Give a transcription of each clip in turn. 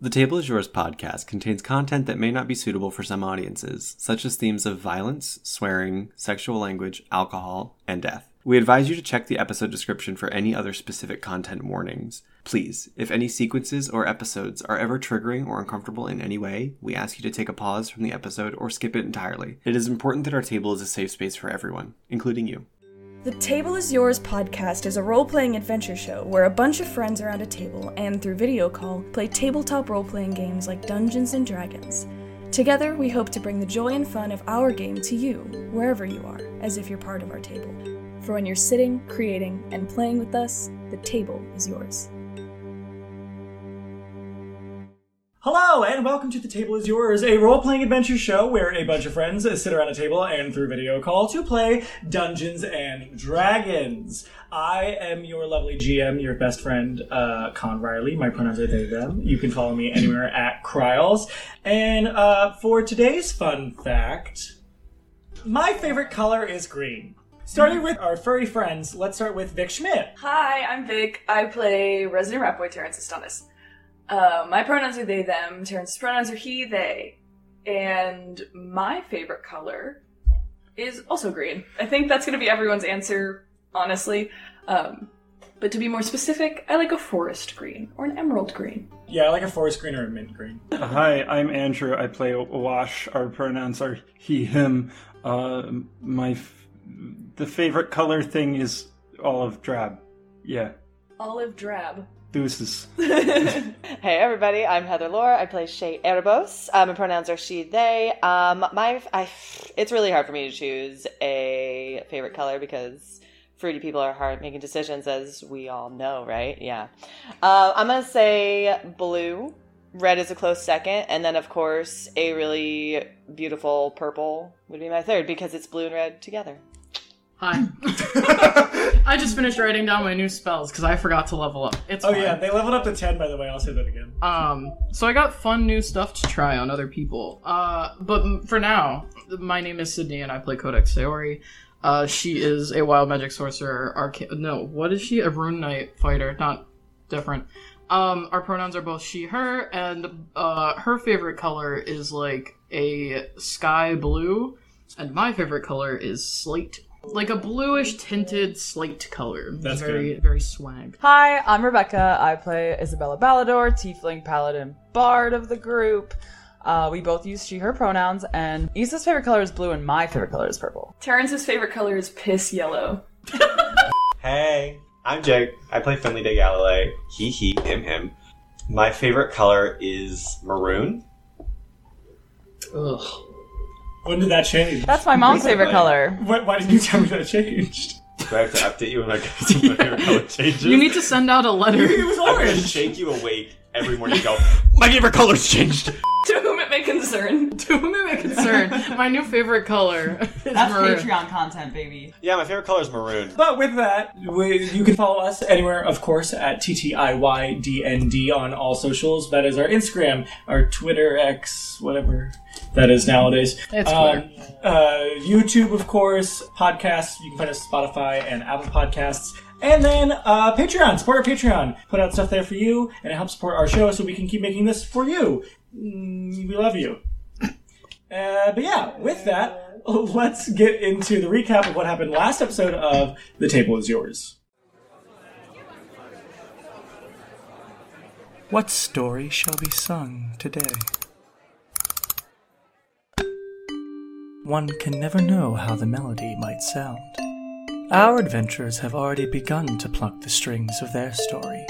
The Table is Yours podcast contains content that may not be suitable for some audiences, such as themes of violence, swearing, sexual language, alcohol, and death. We advise you to check the episode description for any other specific content warnings. Please, if any sequences or episodes are ever triggering or uncomfortable in any way, we ask you to take a pause from the episode or skip it entirely. It is important that our table is a safe space for everyone, including you. The Table is Yours podcast is a role playing adventure show where a bunch of friends around a table and through video call play tabletop role playing games like Dungeons and Dragons. Together, we hope to bring the joy and fun of our game to you, wherever you are, as if you're part of our table. For when you're sitting, creating, and playing with us, the table is yours. Hello, and welcome to The Table is Yours, a role playing adventure show where a bunch of friends sit around a table and through video call to play Dungeons and Dragons. I am your lovely GM, your best friend, uh, Con Riley. My pronouns are they, them. You can follow me anywhere at Kryles. And uh, for today's fun fact, my favorite color is green. Starting with our furry friends, let's start with Vic Schmidt. Hi, I'm Vic. I play Resident Rat Boy Terrence Astonis. Uh, my pronouns are they, them. Terrence's pronouns are he, they. And my favorite color is also green. I think that's going to be everyone's answer, honestly. Um, but to be more specific, I like a forest green or an emerald green. Yeah, I like a forest green or a mint green. Hi, I'm Andrew. I play Wash. Our pronouns are he, him. Uh, my f- the favorite color thing is olive drab. Yeah, Olive drab. Deuces. Hey everybody, I'm Heather Lore. I play Shay Erebos. Um, my pronouns are she, they. Um, my, I, it's really hard for me to choose a favorite color because fruity people are hard making decisions, as we all know, right? Yeah. Uh, I'm gonna say blue. Red is a close second, and then of course a really beautiful purple would be my third because it's blue and red together. Hi. I just finished writing down my new spells because I forgot to level up. It's Oh fine. yeah, they leveled up to 10 by the way, I'll say that again. Um, so I got fun new stuff to try on other people. Uh, but m- for now, my name is Sydney and I play Codex Sayori. Uh, she is a wild magic sorcerer. Arca- no, what is she? A rune knight fighter, not different. Um, our pronouns are both she, her, and uh, her favorite color is like a sky blue, and my favorite color is slate. Like a bluish tinted slate color. That's very, good. very swag. Hi, I'm Rebecca. I play Isabella Ballador, Tiefling Paladin Bard of the group. Uh, we both use she, her pronouns, and Issa's favorite color is blue, and my favorite color is purple. Terrence's favorite color is piss yellow. Hey, I'm Jake. I play Finley de Galilei. He, he, him, him. My favorite color is maroon. Ugh. When did that change? That's my mom's favorite color. Why, why didn't you tell me that it changed? Do I have to update you when my, my favorite color changes? You need to send out a letter. It was I'm gonna orange. shake you awake every morning and go, My favorite color's changed! to whom it may concern. to whom it may concern, my new favorite color is That's maroon. Patreon content, baby. Yeah, my favorite color is maroon. But with that, we, you can follow us anywhere, of course, at TTIYDND on all socials. That is our Instagram, our Twitter, X, whatever that is nowadays. It's Um, uh, YouTube, of course, podcasts. You can find us Spotify and Apple Podcasts. And then uh, Patreon, support our Patreon. Put out stuff there for you, and it helps support our show so we can keep making this for you. Mm, we love you. Uh, but yeah, with that, let's get into the recap of what happened last episode of The Table is Yours. What story shall be sung today? One can never know how the melody might sound. Our adventurers have already begun to pluck the strings of their story,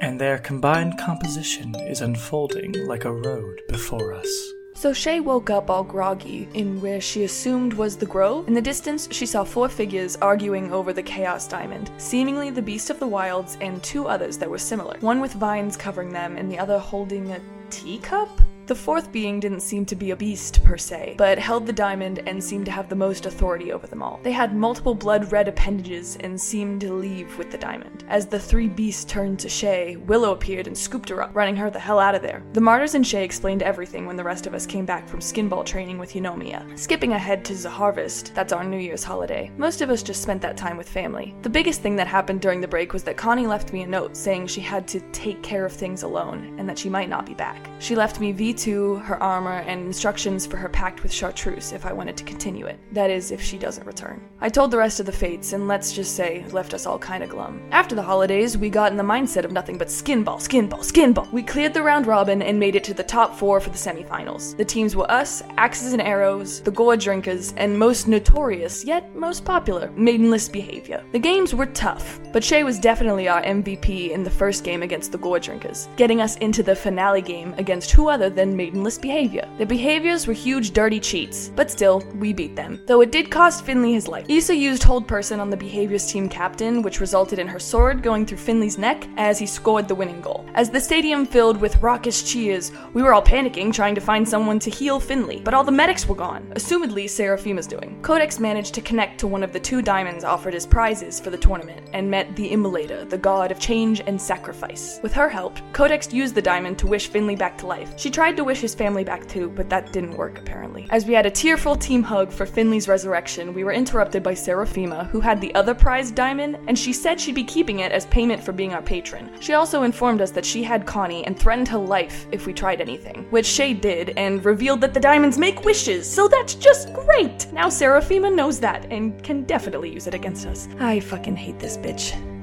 and their combined composition is unfolding like a road before us. So Shay woke up all groggy in where she assumed was the grove. In the distance, she saw four figures arguing over the Chaos Diamond, seemingly the Beast of the Wilds and two others that were similar. One with vines covering them, and the other holding a teacup? The fourth being didn't seem to be a beast per se, but held the diamond and seemed to have the most authority over them all. They had multiple blood red appendages and seemed to leave with the diamond. As the three beasts turned to Shay, Willow appeared and scooped her up, running her the hell out of there. The martyrs and Shay explained everything when the rest of us came back from skinball training with Eunomia. Skipping ahead to Zaharvest, that's our New Year's holiday, most of us just spent that time with family. The biggest thing that happened during the break was that Connie left me a note saying she had to take care of things alone and that she might not be back. She left me V2, her armor, and instructions for her pact with Chartreuse if I wanted to continue it. That is, if she doesn't return. I told the rest of the fates, and let's just say, left us all kinda glum. After the holidays, we got in the mindset of nothing but skinball, skinball, skinball. We cleared the round robin and made it to the top four for the semifinals. The teams were us, Axes and Arrows, the Gore Drinkers, and most notorious, yet most popular, Maidenless Behavior. The games were tough, but Shay was definitely our MVP in the first game against the Gore Drinkers, getting us into the finale game against who other than Maidenless Behavior. Their behaviors were huge dirty cheats, but still, we beat them. Though it did cost Finley his life. Issa used Hold Person on the Behaviors team captain, which resulted in her sword going through Finley's neck as he scored the winning goal. As the stadium filled with raucous cheers, we were all panicking trying to find someone to heal Finley, but all the medics were gone. Assumedly, Serafima's doing. Codex managed to connect to one of the two diamonds offered as prizes for the tournament and met the Immolator, the god of change and sacrifice. With her help, Codex used the diamond to wish Finley back to life. She tried to wish his family back too, but that didn't work apparently. As we had a tearful team hug for Finley's resurrection, we were interrupted by Serafima, who had the other prized diamond, and she said she'd be keeping it as payment for being our patron. She also informed us that she had Connie and threatened her life if we tried anything, which Shay did, and revealed that the diamonds make wishes, so that's just great! Now Serafima knows that and can definitely use it against us. I fucking hate this bitch.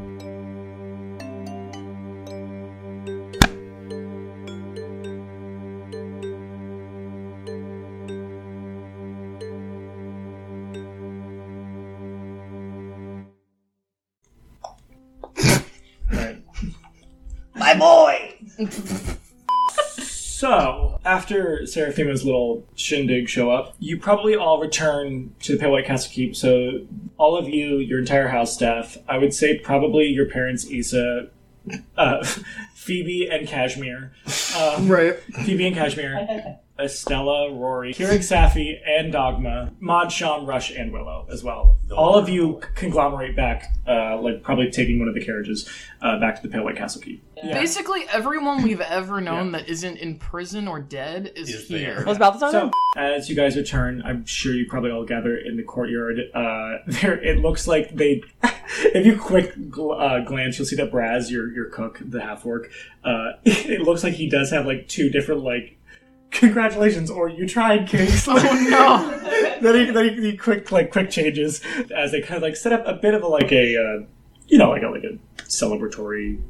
So, after Serafima's little shindig show up, you probably all return to the Pale White Castle Keep. So, all of you, your entire house staff, I would say probably your parents, Issa, uh, Phoebe, and Kashmir. Um, Right. Phoebe and Kashmir, Estella, Rory, Keurig Safi, and Dogma, Mod, Sean, Rush, and Willow as well. All of you conglomerate back, uh, like probably taking one of the carriages uh, back to the Pale White Castle Keep. Yeah. Basically, everyone we've ever known that isn't in prison or dead is, Is here. there. Was Balthazar So, as you guys return, I'm sure you probably all gather in the courtyard. Uh, there, it looks like they. if you quick gl- uh, glance, you'll see that Braz, your your cook, the half orc, uh, it looks like he does have like two different like. Congratulations, or you tried, cakes. Oh no! then he, then he, he quick like quick changes as they kind of like set up a bit of a like a uh, you know like a like a celebratory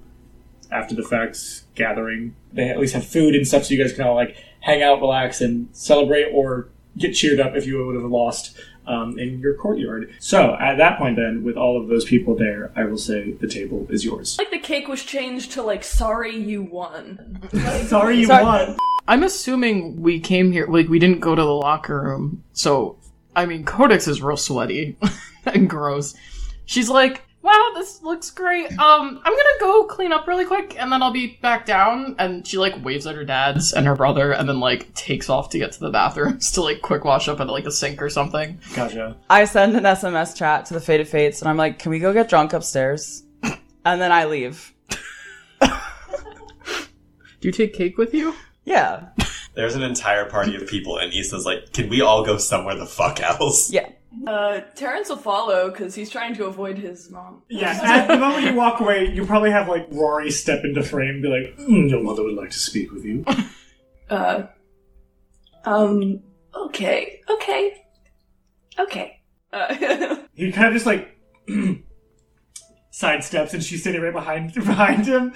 after the facts gathering. They at least have food and stuff, so you guys can all like hang out, relax, and celebrate, or get cheered up if you would have lost um, in your courtyard. So at that point, then, with all of those people there, I will say the table is yours. Like the cake was changed to like, sorry you won. Sorry, you Sorry. won. I'm assuming we came here like we didn't go to the locker room. So, I mean, Codex is real sweaty and gross. She's like, "Wow, this looks great. Um, I'm gonna go clean up really quick, and then I'll be back down." And she like waves at her dad's and her brother, and then like takes off to get to the bathrooms to like quick wash up at like a sink or something. Gotcha. I send an SMS chat to the Faded Fates, and I'm like, "Can we go get drunk upstairs?" And then I leave. Do you take cake with you? Yeah, There's an entire party of people, and Issa's like, "Can we all go somewhere the fuck else?" yeah. Uh, Terrence will follow because he's trying to avoid his mom. Yeah, at the moment you walk away, you probably have like Rory step into frame and be like, "Mm, "Your mother would like to speak with you." Uh, um, okay, okay, okay. Uh, he kind of just like sidesteps, and she's sitting right behind behind him.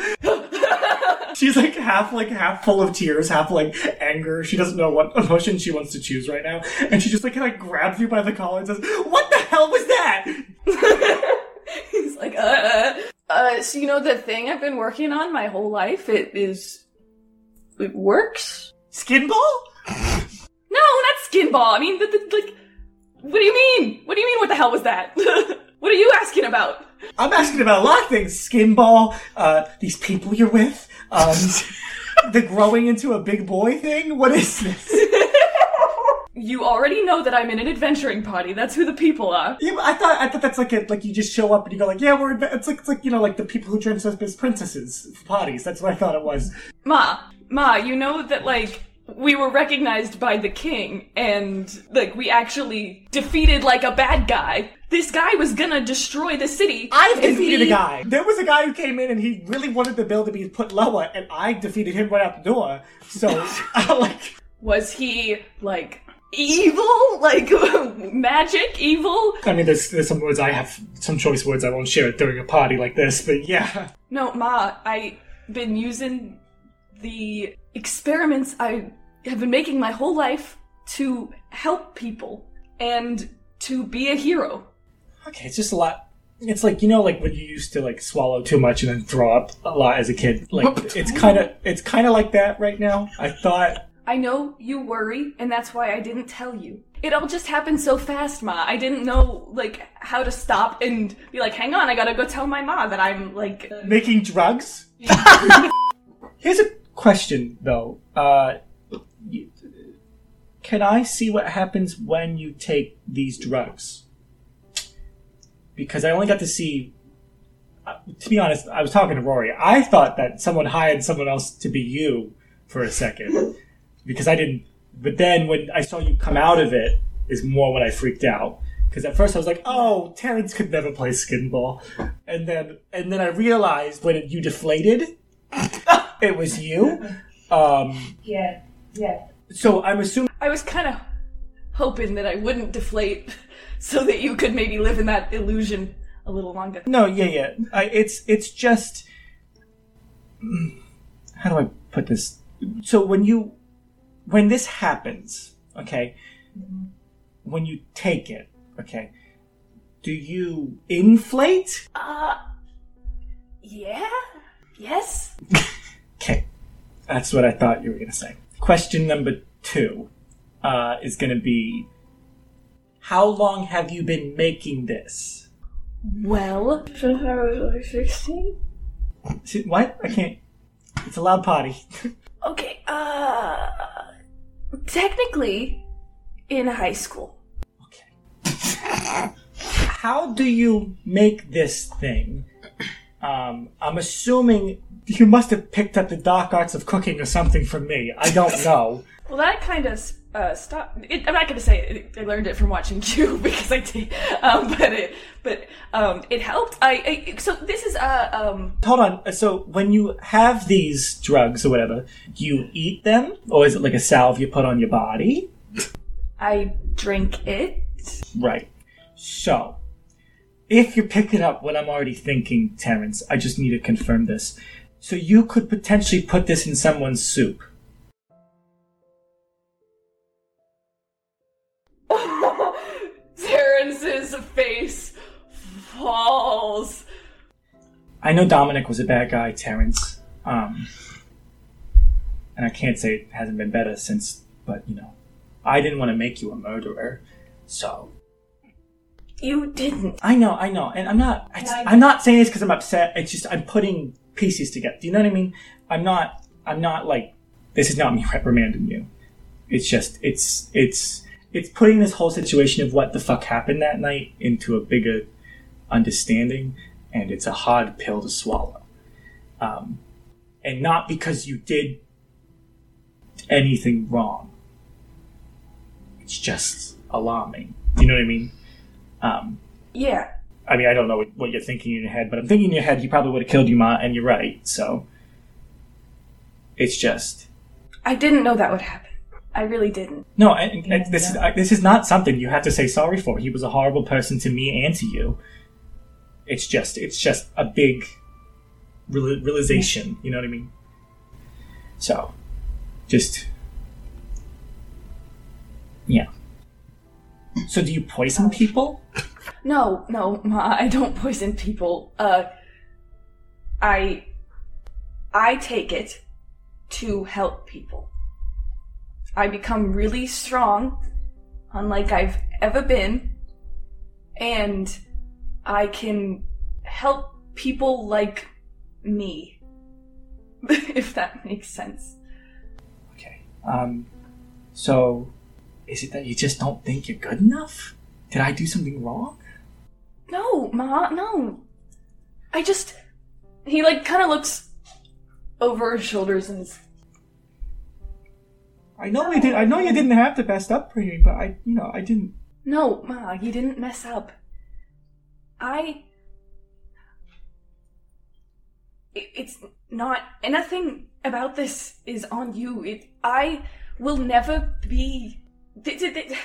She's like half like half full of tears, half like anger. She doesn't know what emotion she wants to choose right now, and she just like kind of grabs you by the collar and says, "What the hell was that?" he's like, uh, uh, so you know the thing I've been working on my whole life? It is, it works? Skin ball? No, not skin ball. I mean, the, the, like, what do you mean? What do you mean? What the hell was that? what are you asking about? I'm asking about a lot of things. Skin ball, uh, these people you're with, um, the growing into a big boy thing? What is this? You already know that I'm in an adventuring party. That's who the people are. Yeah, I thought I thought that's like a like you just show up and you go like yeah we're adve-" it's like it's like you know like the people who dress up as princesses for parties. That's what I thought it was. Ma, Ma, you know that like we were recognized by the king and like we actually defeated like a bad guy. This guy was gonna destroy the city. I've defeated we- a guy. There was a guy who came in and he really wanted the bill to be put lower, and I defeated him right out the door. So like Was he like evil? Like magic evil? I mean, there's there's some words I have some choice words I won't share during a party like this, but yeah. No, Ma, I been using the experiments I have been making my whole life to help people and to be a hero. Okay, it's just a lot. It's like you know, like when you used to like swallow too much and then throw up a lot as a kid. Like it's kind of it's kind of like that right now. I thought I know you worry, and that's why I didn't tell you. It all just happened so fast, Ma. I didn't know, like, how to stop and be like, hang on, I gotta go tell my Ma that I'm, like, uh, making drugs. Here's a question though. Uh, you- can I see what happens when you take these drugs? Because I only got to see. uh, To be honest, I was talking to Rory. I thought that someone hired someone else to be you for a second because I didn't. But then when I saw you come out of it, is more when I freaked out. Because at first I was like, "Oh, Terrence could never play skinball," and then and then I realized when you deflated, it was you. Um, yeah, yeah. so I'm assuming. I was kind of hoping that I wouldn't deflate so that you could maybe live in that illusion a little longer. No, yeah, yeah. I, it's it's just. How do I put this? So when you, when this happens, okay, when you take it, okay, do you inflate? Uh, yeah? Yes? Okay, that's what I thought you were gonna say. Question number two uh, is gonna be, how long have you been making this? Well, since I was like 16? See, What? I can't. It's a loud potty. Okay, uh, technically, in high school. Okay. How do you make this thing? Um, I'm assuming you must have picked up the dark arts of cooking or something from me. I don't know. Well, that kind of uh, stopped. It, I'm not going to say it, I learned it from watching you because I did, um, but it, but um, it helped. I, I so this is uh um Hold on. So when you have these drugs or whatever, you eat them, or is it like a salve you put on your body? I drink it. Right. So, if you're picking up what I'm already thinking, Terrence, I just need to confirm this. So you could potentially put this in someone's soup. Falls. I know Dominic was a bad guy, Terrence. Um, and I can't say it hasn't been better since, but you know, I didn't want to make you a murderer, so You didn't. I know, I know, and I'm not. I, I'm not saying this because I'm upset. It's just I'm putting pieces together. Do you know what I mean? I'm not. I'm not like this is not me reprimanding you. It's just it's it's it's putting this whole situation of what the fuck happened that night into a bigger understanding, and it's a hard pill to swallow. Um, and not because you did anything wrong. It's just alarming. You know what I mean? Um, Yeah. I mean, I don't know what, what you're thinking in your head, but I'm thinking in your head you probably would have killed you, Ma, and you're right. So it's just I didn't know that would happen. I really didn't. no. I, I- this is I, this is not something you have to say sorry for. He was a horrible person to me and to you. It's just it's just a big real, realization. You know what I mean? So just yeah. So do you poison people? No, no, Ma, I don't poison people. Uh, I, I take it to help people. I become really strong, unlike I've ever been, and I can help people like me. if that makes sense. Okay. Um, so, is it that you just don't think you're good enough? Did I do something wrong? No, Ma, no. I just. He, like, kind of looks over his shoulders and is. I know I did. I know you didn't have the best upbringing, but I, you know, I didn't. No, Ma, you didn't mess up. I. It's not. And nothing about this is on you. It. I will never be. th- th- th-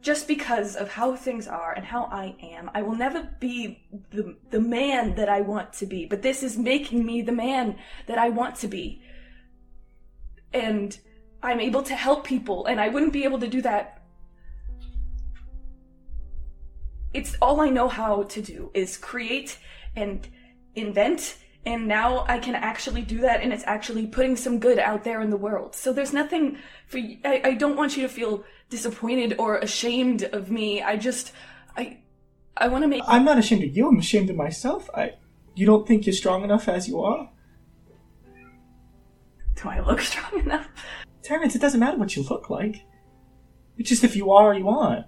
Just because of how things are and how I am, I will never be the the man that I want to be. But this is making me the man that I want to be. And I'm able to help people, and I wouldn't be able to do that it's all I know how to do is create and invent and now I can actually do that and it's actually putting some good out there in the world. So there's nothing for y- I, I don't want you to feel disappointed or ashamed of me. I just I I want to make I'm not ashamed of you. I'm ashamed of myself. I. You don't think you're strong enough as you are, do I look strong enough? Terrence? It doesn't matter what you look like. It's just if you are, you aren't.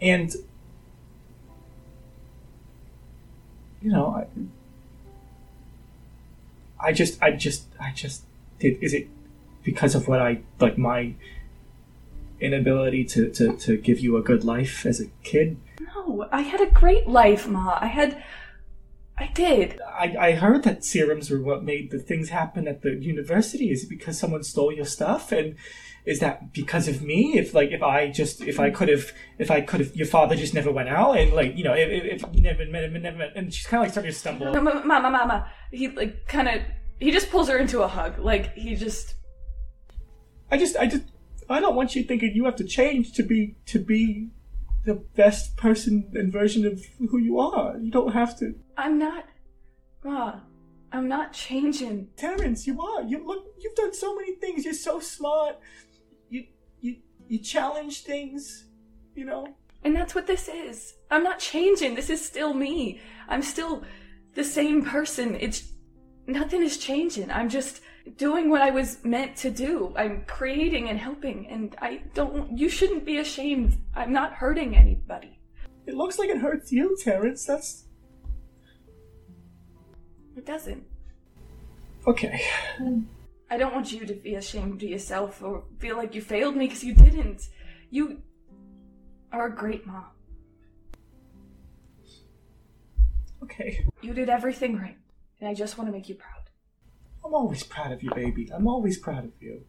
And you know, I, I just, I just, I just did. Is it because of what I like my inability to, to, to give you a good life as a kid? No, I had a great life, Ma. I had I did. I, I heard that serums were what made the things happen at the university. Is it because someone stole your stuff? And is that because of me? If like if I just if I could have if I could have your father just never went out and like you know if, if, if never met him never met and she's kind of like starting to stumble. Mama, mama, mama. He like kind of he just pulls her into a hug. Like he just I just I just I don't want you thinking you have to change to be to be the best person and version of who you are. You don't have to. I'm not Ma, I'm not changing. Terrence, you are. You look. You've done so many things. You're so smart. You you you challenge things. You know. And that's what this is. I'm not changing. This is still me. I'm still the same person. It's nothing is changing. I'm just doing what I was meant to do. I'm creating and helping and I don't you shouldn't be ashamed. I'm not hurting anybody. It looks like it hurts you, Terrence. That's It doesn't. okay. I don't want you to be ashamed of yourself or feel like you failed me because you didn't. You are a great mom. Okay. You did everything right. And I just want to make you proud. I'm always proud of you, baby. I'm always proud of you.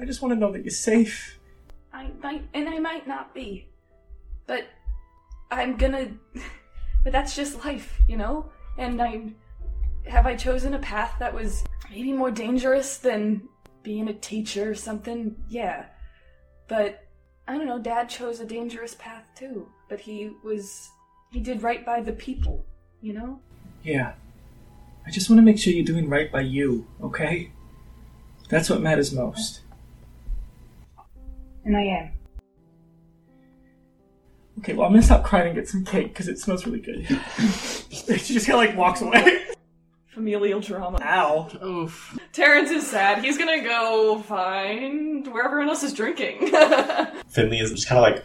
I just want to know that you're safe. I might, and I might not be, but I'm gonna. But that's just life, you know. And I have I chosen a path that was maybe more dangerous than being a teacher or something. Yeah, but I don't know. Dad chose a dangerous path too, but he was he did right by the people, you know. Yeah. I just want to make sure you're doing right by you, okay? That's what matters most. And I am. Okay, well, I'm gonna stop crying and get some cake because it smells really good. she just kind of like walks away. Familial drama. Ow. Oof. Terrence is sad. He's gonna go find where everyone else is drinking. Finley is just kind of like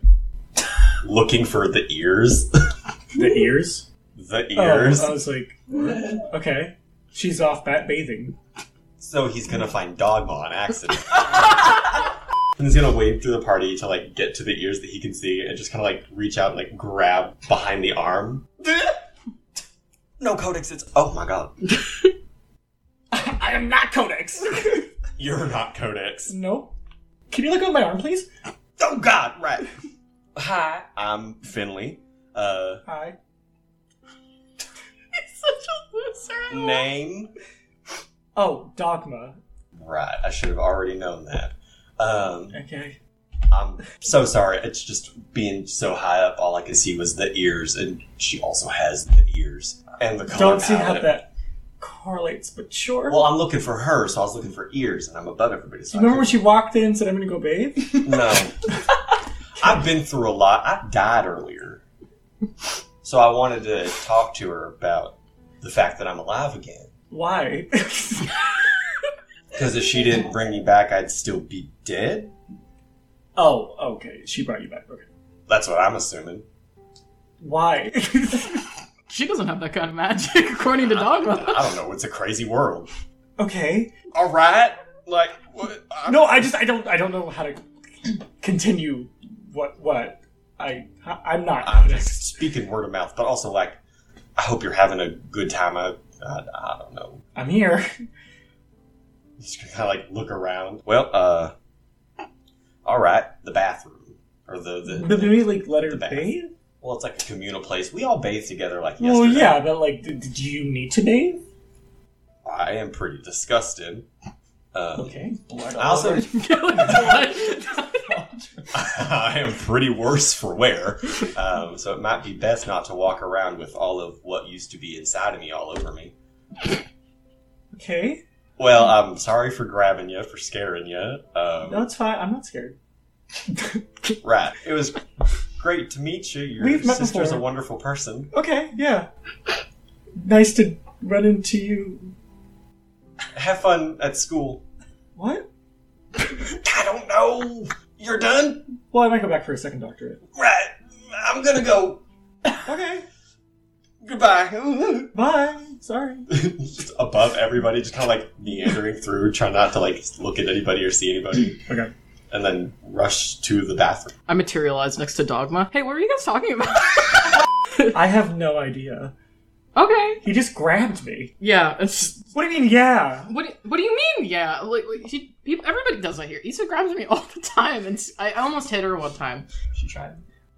looking for the ears. The ears? The ears. Oh, I was like, okay. She's off bat bathing. So he's gonna find Dogma on accident. and he's gonna wade through the party to like get to the ears that he can see and just kind of like reach out and like grab behind the arm. no codex, it's oh my god. I am not Codex. You're not codex. nope. Can you look at my arm, please? Oh god, right. Hi, I'm Finley. Uh Hi. A name? Oh, Dogma. Right, I should have already known that. Um Okay. I'm so sorry. It's just being so high up. All I could see was the ears, and she also has the ears and the color Don't see how that correlates, but sure. Well, I'm looking for her, so I was looking for ears, and I'm above everybody. So Do you remember when she walked in and said, I'm gonna go bathe? No, I've been through a lot. I died earlier, So I wanted to talk to her about the fact that I'm alive again. Why? Because if she didn't bring me back, I'd still be dead. oh, okay. She brought you back. Okay. That's what I'm assuming. Why? She doesn't have that kind of magic, according to Dogma. I don't know. It's a crazy world. okay. All right. Like what? I'm- No, I just I don't I don't know how to continue what what I I'm not. I'm just speaking word of mouth, but also like, I hope you're having a good time. I, I, I don't know. I'm here. Just kind of like look around. Well, uh, all right, the bathroom or the the. But do we like let her The bath. bathe? well, it's like a communal place. We all bathe together like yesterday. Well, yeah, but like, do you need to bathe? I am pretty disgusted. Um, Okay. Blood I also I am pretty worse for wear, um, so it might be best not to walk around with all of what used to be inside of me all over me. Okay. Well, I'm sorry for grabbing you, for scaring you. Um, No, it's fine. I'm not scared. Right. It was great to meet you. Your We've sister's before. a wonderful person. Okay. Yeah. Nice to run into you. Have fun at school. What? I don't know. You're done? Well, I might go back for a second doctorate. Right. I'm gonna go. Okay. Goodbye. Bye. Sorry. just above everybody, just kind of like meandering through, trying not to like look at anybody or see anybody, Okay. and then rush to the bathroom. I materialized next to Dogma. Hey, what were you guys talking about? I have no idea. Okay. He just grabbed me. Yeah, it's What do you mean? Yeah. What do, what do you mean? Yeah, like, like she, people, everybody does that here. Issa grabs me all the time, and s- I almost hit her one time. She tried.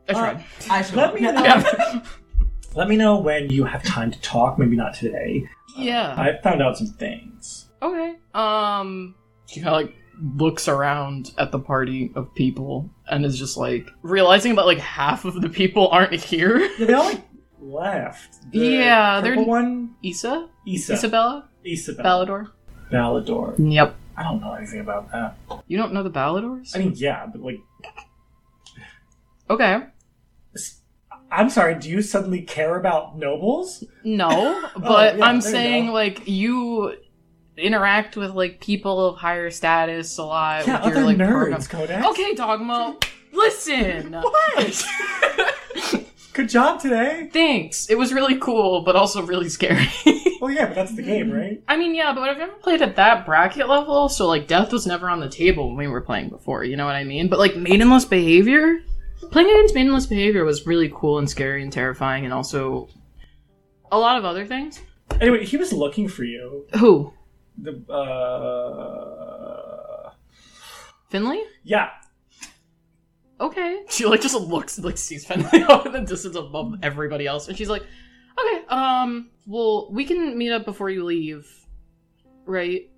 I tried. I should Let me know. yeah. Let me know when you have time to talk. Maybe not today. yeah. I found out some things. Okay. Um, she kind of like looks around at the party of people and is just like realizing that like half of the people aren't here. Yeah, they all like left. The Yeah, they're- one. Issa, Isa. Isabella, Isabella, Ballador. Ballador. Yep. I don't know anything about that. You don't know the Balladors? I mean, yeah, but like, okay. I'm sorry. Do you suddenly care about nobles? No, but oh, yeah, I'm there you saying like you interact with like people of higher status a lot. Yeah, with other your, like, nerds, Codex. Okay, Dogma. Listen. What? Good job today. Thanks. It was really cool, but also really scary. Well, yeah, but that's the game, right? I mean, yeah, but I've never played at that bracket level, so like death was never on the table when we were playing before. You know what I mean? But like maidenless behavior, playing against maidenless behavior was really cool and scary and terrifying, and also a lot of other things. Anyway, he was looking for you. Who? The uh, Finley? yeah. Okay. She like just looks like sees Finley off in the distance above everybody else, and she's like, "Okay, um, well, we can meet up before you leave, right?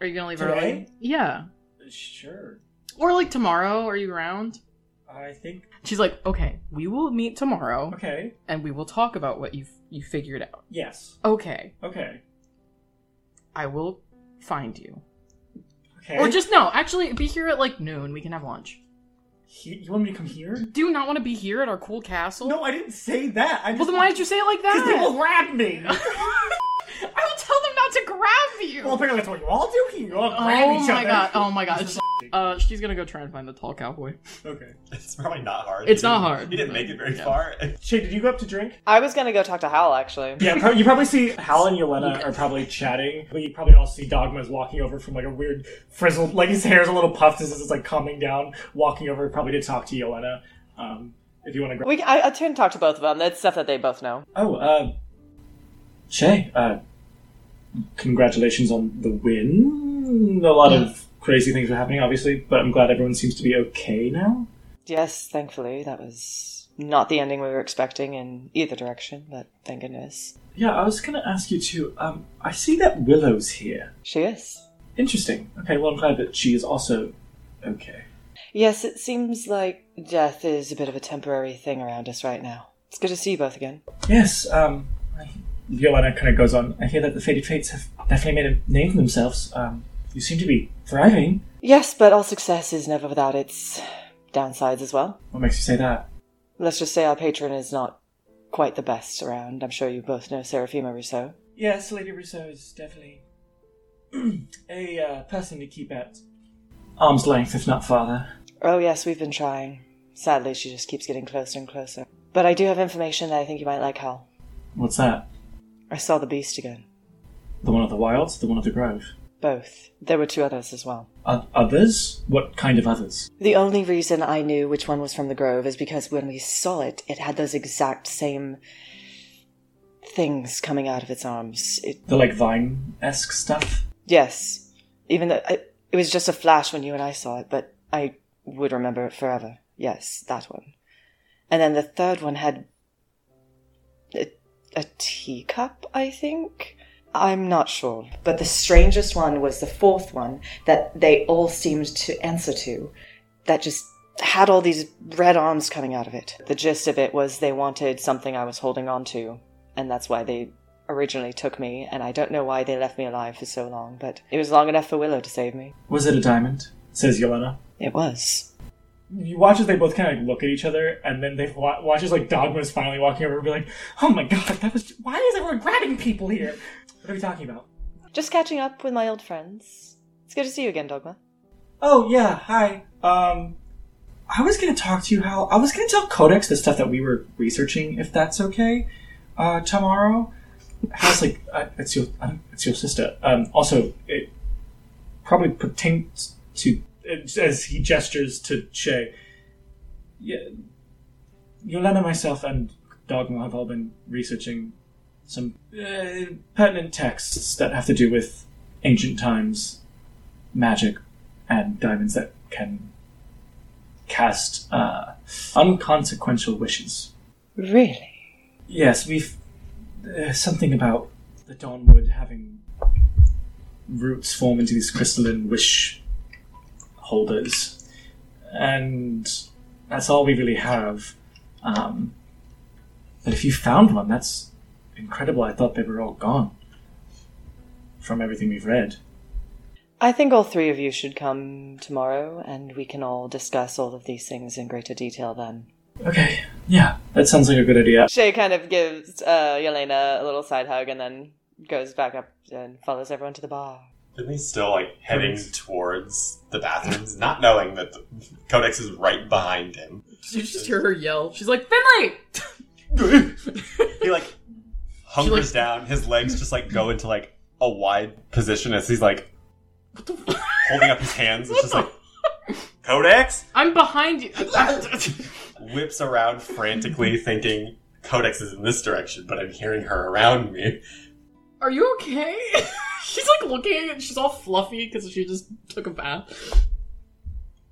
Are you gonna leave early? Yeah, Sure. or like tomorrow? Are you around?" I think. She's like, "Okay, we will meet tomorrow, Okay. and we will talk about what you you figured out. Yes. Okay, Okay. I will find you, Okay. or just no. Actually, be here at like noon. We can have lunch. He- you want me to come here? Do you not want to be here at our cool castle? No, I didn't say that. I just, Well, then why did you say it like that? Because they will grab me. I will tell them not to grab you. well, apparently that's what you all do here. You all grab Oh each my other. god! Oh my god! Uh, she's gonna go try and find the tall cowboy. Okay. It's probably not hard. It's You not didn't- hard. You didn't make it very Yeah. far. Shay, did you go up to drink? I was gonna go talk to Hal actually. Yeah, pro- you probably see Hal and Yelena are probably chatting, but you probably also see Dogma's walking over from like a weird frizzled, like his hair's a little puffed as it's like calming down, walking over probably to talk to Yelena. Um, if you want to grab. We I, I turn and talk to both of them. That's stuff that they both know. Oh, uh, Shay, uh, congratulations on the win. A lot of crazy things were happening, obviously, but I'm glad everyone seems to be okay now. Yes, thankfully that was not the ending we were expecting in either direction, but thank goodness Yeah, I was gonna ask you too. Um, I see that Willow's here. she is. Interesting. Okay, well, I'm glad that she is also okay. Yes, it seems like death is a bit of a temporary thing around us right now. It's good to see you both again. Yes, um, I- Yolanda kind of goes on. I hear that the Faded Fates have definitely made a name for themselves. Um, you seem to be thriving. Yes, but all success is never without its downsides as well. What makes you say that? Let's just say our patron is not quite the best around. I'm sure you both know Serafima Rousseau. Yes, Lady Rousseau is definitely a uh, person to keep at arm's length, if not farther. Oh, yes, we've been trying. Sadly, she just keeps getting closer and closer. But I do have information that I think you might like, Hal. What's that? I saw the beast again. The one of the wilds, the one of the grove. Both. There were two others as well. O- others? What kind of others? The only reason I knew which one was from the Grove is because when we saw it, it had those exact same things coming out of its arms. It, The like vine esque stuff? yes, even though I, it was just a flash when you and I saw it, but I would remember it forever. Yes, that one. And then the third one had a, a teacup, I think. I'm not sure, but the strangest one was the fourth one that they all seemed to answer to. That just had all these red arms coming out of it. The gist of it was they wanted something I was holding on to, and that's why they originally took me, and I don't know why they left me alive for so long, but it was long enough for Willow to save me. Was it a diamond? Says Yelena. It was. You watch as they both kind of like, look at each other, and then they wa- watch as like Dogma is finally walking over and be like, "Oh my god, that was why is everyone grabbing people here? What are we talking about?" Just catching up with my old friends. It's good to see you again, Dogma. Oh yeah, hi. Um, I was gonna talk to you how I was gonna tell Codex the stuff that we were researching, if that's okay. Uh, tomorrow. How's like uh, it's your uh, it's your sister. Um, also it probably pertains to as he gestures to Shay. Yeah, Yolanda, myself, and Dogma have all been researching some uh, pertinent texts that have to do with ancient times, magic, and diamonds that can cast uh, unconsequential wishes. Really? Yes, we've uh, something about the Dawnwood having roots form into these crystalline wish holders, and that's all we really have. Um, but if you found one, that's incredible. I thought they were all gone from everything we've read. I think all three of you should come tomorrow, and we can all discuss all of these things in greater detail then. Okay, yeah, that sounds like a good idea. Shay kind of gives uh, Yelena a little side hug and then goes back up and follows everyone to the bar. Finley's still like heading towards the bathrooms, not knowing that the Codex is right behind him. You just hear her yell. She's like, Finley! He like hunkers like- down, his legs just like go into like a wide position as he's like holding up his hands. It's just like Codex I'm behind you. whips around frantically, thinking Codex is in this direction, but I'm hearing her around me. Are you okay? She's like looking and she's all fluffy because she just took a bath.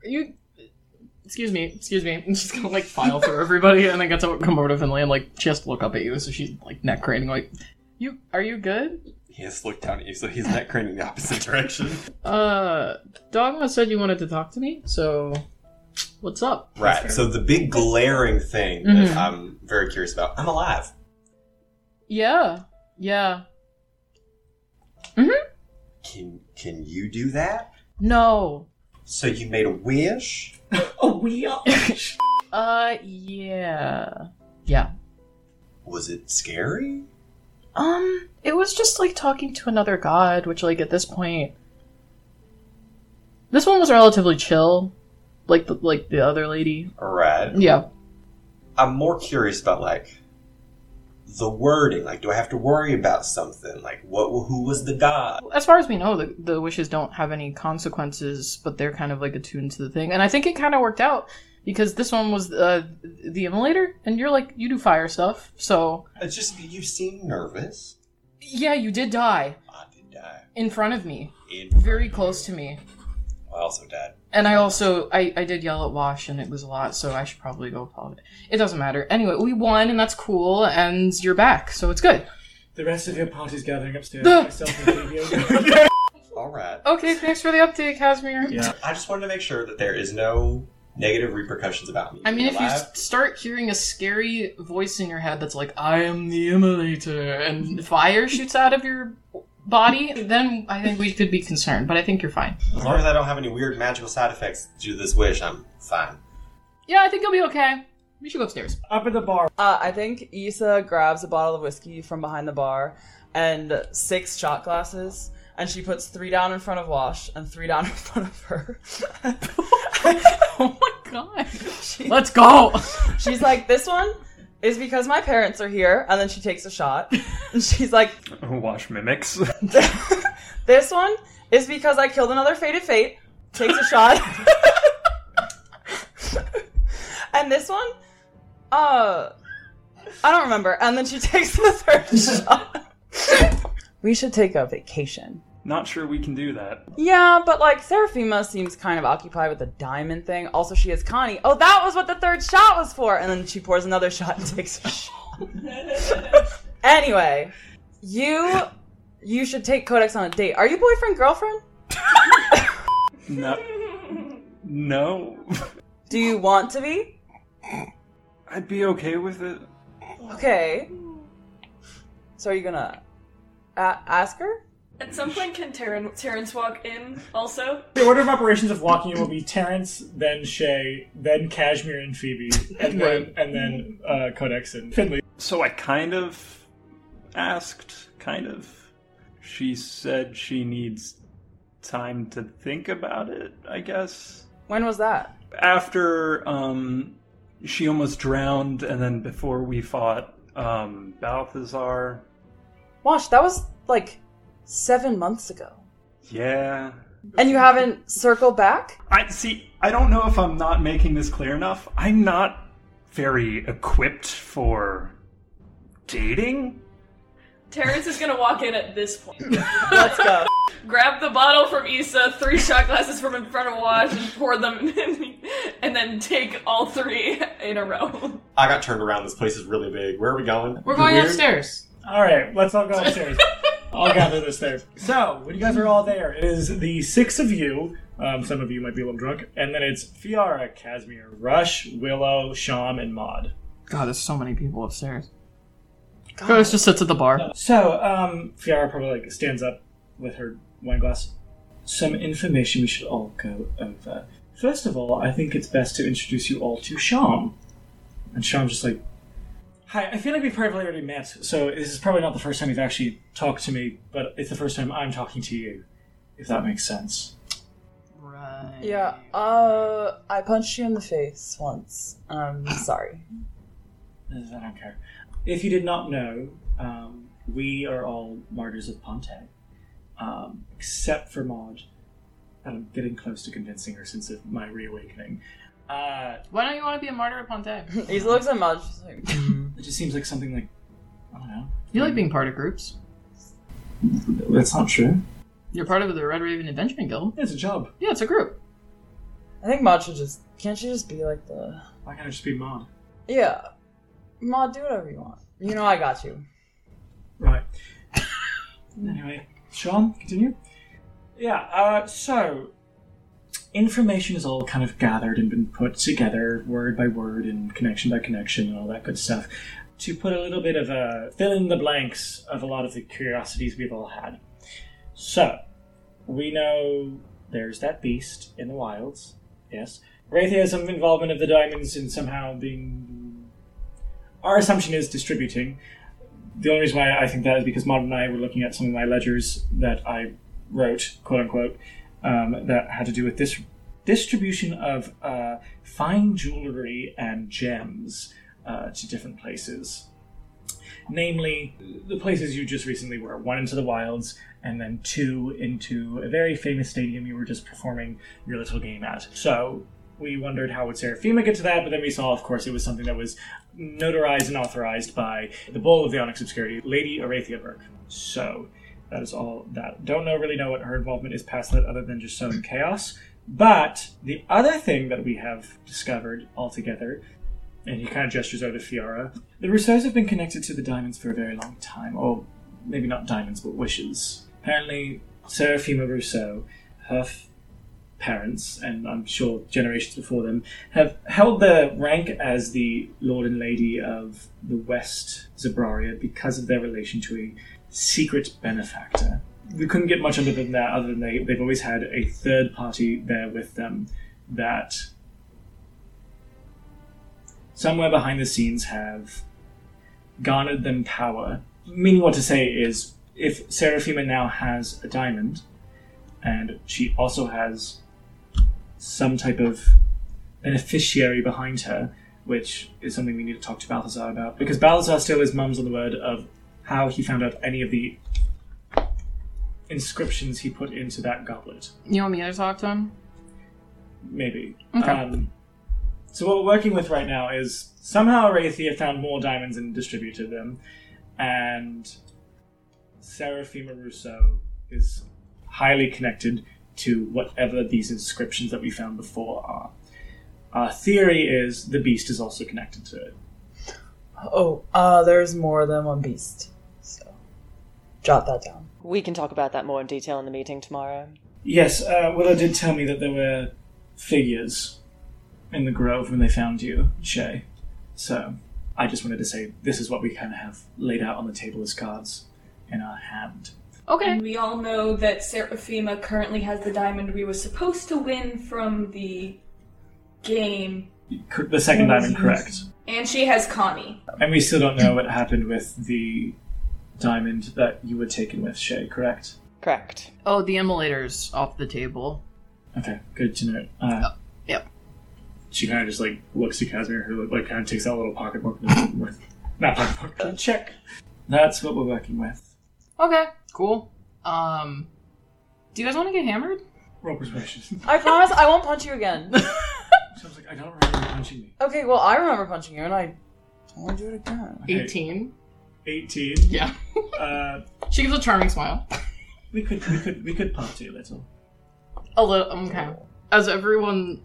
Are you. Excuse me, excuse me. And she's gonna like file through everybody and then get to come over to Finley and like she has to look up at you, so she's like neck craning, like, You. Are you good? He has to look down at you, so he's neck craning the opposite direction. Uh. Dogma said you wanted to talk to me, so. What's up? Right. So the big glaring thing Mhm. that I'm very curious about. I'm alive. Yeah. Yeah. Can can you do that? No. So you made a wish? Oh, we are. Uh, yeah. Yeah. Was it scary? Um, it was just like talking to another god, which like at this point This one was relatively chill. Like the like the other lady. Right. Yeah. I'm more curious about like the wording. Like, do I have to worry about something? Like, what? Who was the god? As far as we know, the the wishes don't have any consequences, but they're kind of like attuned to the thing. And I think it kind of worked out because this one was uh, the immolator, and you're like you do fire stuff, so It's just you seem nervous. yeah, you did die I did die. in front of me, In very close to me. I also died. And I also I, I did yell at Wash and it was a lot, so I should probably go apologize. It doesn't matter. Anyway, we won and that's cool, and you're back, so it's good. The rest of your party's gathering upstairs. The- Myself and Fabio. All right. Okay, thanks for the update, Casimir. yeah. I just wanted to make sure that there is no negative repercussions about me. I mean, being if you s- start hearing a scary voice in your head that's like, I am the immolator, and fire shoots out of your body, then I think we could be concerned, but I think you're fine. as long as I don't have any weird magical side effects due to this wish, I'm fine. Yeah, I think you'll be okay. We should go upstairs. Up at the bar, Uh, I think Issa grabs a bottle of whiskey from behind the bar and six shot glasses, and she puts three down in front of Wash and three down in front of her. Oh my god. Let's go. She's like, "This one is because my parents are here," and then she takes a shot. And she's like, Wash mimics. "This one is because I killed another fated fate." Takes a shot. and this one, uh, I don't remember. And then she takes the third shot. we should take a vacation. Not sure we can do that. Yeah, but like Serafima seems kind of occupied with the diamond thing. Also, she has Connie. Oh, that was what the third shot was for. And then she pours another shot and takes a shot. anyway, you you should take Codex on a date. Are you boyfriend girlfriend? No. No. Do you want to be? I'd be okay with it. Okay. So are you gonna a- ask her? At some point, can Terran- Terrence walk in also? the order of operations of walking in will be Terrence, then Shay, then Cashmere and Phoebe, and then Right. and then uh, Codex and Finley. So I kind of asked, kind of. She said she needs time to think about it, I guess. When was that? After um she almost drowned and then before we fought um Balthazar. Wash, that was like seven months ago. Yeah. And you haven't circled back? I see I don't know if I'm not making this clear enough. I'm not very equipped for dating. Terrence is gonna walk in at this point. Let's go. Grab the bottle from Issa, three shot glasses from in front of Wash, and pour them in, and then take all three in a row. I got turned around. This place is really big. Where are we going? We're going Weird. upstairs. All right, let's all go upstairs. I'll gather this stairs. So, when you guys are all there, it is the six of you. Um, some of you might be a little drunk, and then it's Fiara, Casimir, Rush, Willow, Sham, and Maud. God, there's so many people upstairs. Curtis just sits at the bar. So, um, Fiara probably like stands up with her wine glass. Some information we should all go over. First of all, I think it's best to introduce you all to Sham. And Sham's just like, Hi, I feel like we've probably already met, so this is probably not the first time you've actually talked to me, but it's the first time I'm talking to you, if that makes sense. Right. Yeah, uh, I punched you in the face once. I'm sorry. I don't care. If you did not know, um, we are all martyrs of Ponte, um, except for Maud. And I'm getting close to convincing her since of my reawakening. Uh, Why don't you want to be a martyr of Ponte? He looks at Mudge. She's like, it just seems like something like I don't know. You like being part of groups. That's not true. You're part of the Red Raven Adventuring Guild. It's a job. Yeah, it's a group. I think Mud should just. Can't she just be like the. Why can't I just be Maud? Yeah. Mud, do whatever you want. You know I got you. Right. anyway, Sean, continue. Yeah. Uh, so information is all kind of gathered and been put together word by word and connection by connection and all that good stuff to put a little bit of a fill in the blanks of a lot of the curiosities we've all had. So we know there's that beast in the wilds. Yes. Arathia has some involvement of the diamonds in somehow being. Our assumption is distributing. The only reason why I think that is because Maud and I were looking at some of my ledgers that I wrote, quote unquote, um, that had to do with this distribution of uh, fine jewelry and gems uh, to different places. Namely, the places you just recently were one into the wilds, and then two into a very famous stadium you were just performing your little game at. So we wondered how would Serafima get to that, but then we saw, of course, it was something that was notarized and authorized by the Bull of the Onyx Obscurity, Lady Arathia Burke. So that is all that. Don't know really know what her involvement is past that, other than just sowing chaos. But the other thing that we have discovered altogether, and he kind of gestures over to Fiora, the Rousseaus have been connected to the diamonds for a very long time, or maybe not diamonds, but wishes. Apparently, Serafima Rousseau, her f- parents, and I'm sure generations before them, have held the rank as the Lord and Lady of the West Zabraria because of their relation to a secret benefactor. We couldn't get much under than that, other than they, they've always had a third party there with them that somewhere behind the scenes have garnered them power. Meaning what to say is, if Serafima now has a diamond, and she also has some type of beneficiary behind her, which is something we need to talk to Balthazar about, because Balthazar still is mums on the word of how he found out any of the inscriptions he put into that goblet. You want me to talk to him? Maybe. Okay. Um, so what we're working with right now is somehow Arathia found more diamonds and distributed them, and Serafima Rousseau is highly connected to whatever these inscriptions that we found before are. Our theory is the beast is also connected to it. Oh, uh, there's more than one beast. So, jot that down. We can talk about that more in detail in the meeting tomorrow. Yes, uh, Willow did tell me that there were figures in the grove when they found you, Shay. So I just wanted to say this is what we kind of have laid out on the table as cards in our hand. Okay. And we all know that Serafima currently has the diamond we were supposed to win from the game, The second diamond, correct. and she has Connie. And we still don't know what happened with the diamond that you were taken with, Shay, correct? Correct. Oh, the immolator's off the table. Okay, good to know. Uh, Yep. she kind of just like looks at Casimir, who like kind of takes out a little pocketbook and with not pocketbook, check. That's what we're working with. Okay, cool. Um, do you guys want to get hammered? Roll persuasion. I promise I won't punch you again. Sounds like I don't remember punching me. okay, well, I remember punching you, and I don't want to do it again. Okay. 18. 18. Yeah. Uh, She gives a charming smile. we could we could we could party a little. A little, okay. As everyone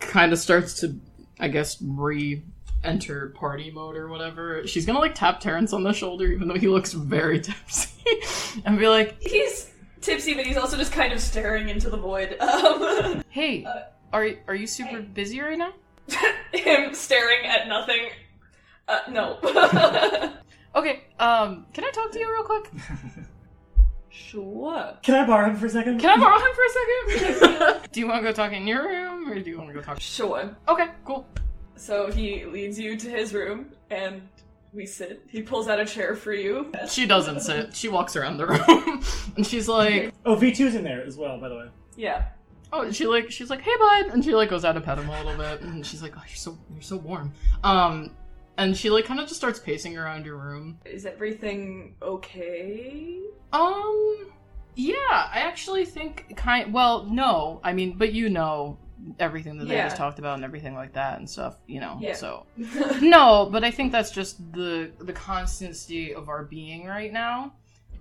kind of starts to, I guess, re enter party mode or whatever, she's gonna like tap Terrence on the shoulder, even though he looks very tipsy, and be like, He's tipsy, but he's also just kind of staring into the void. Um, "Hey, are are you super busy right now?" him staring at nothing. Uh, no. Okay, um, can I talk to you real quick? sure. Can I borrow him for a second? Can I borrow him for a second? do you want to go talk in your room, or do you want to go talk? Sure. Okay, cool. So he leads you to his room, and we sit. He pulls out a chair for you. She doesn't sit. She walks around the room, and she's like, Oh, V2's in there as well, by the way. Yeah. "Oh, she like she's like, hey bud," and she like goes out to pet him a little bit, and she's like, "Oh, you're so you're so warm." Um, and she like kind of just starts pacing around your room. Is everything okay? Um, yeah, I actually think kind. Well, no, I mean, but you know everything that they just talked about and everything like that and stuff, you know. Yeah. So no, but I think that's just the the constancy of our being right now,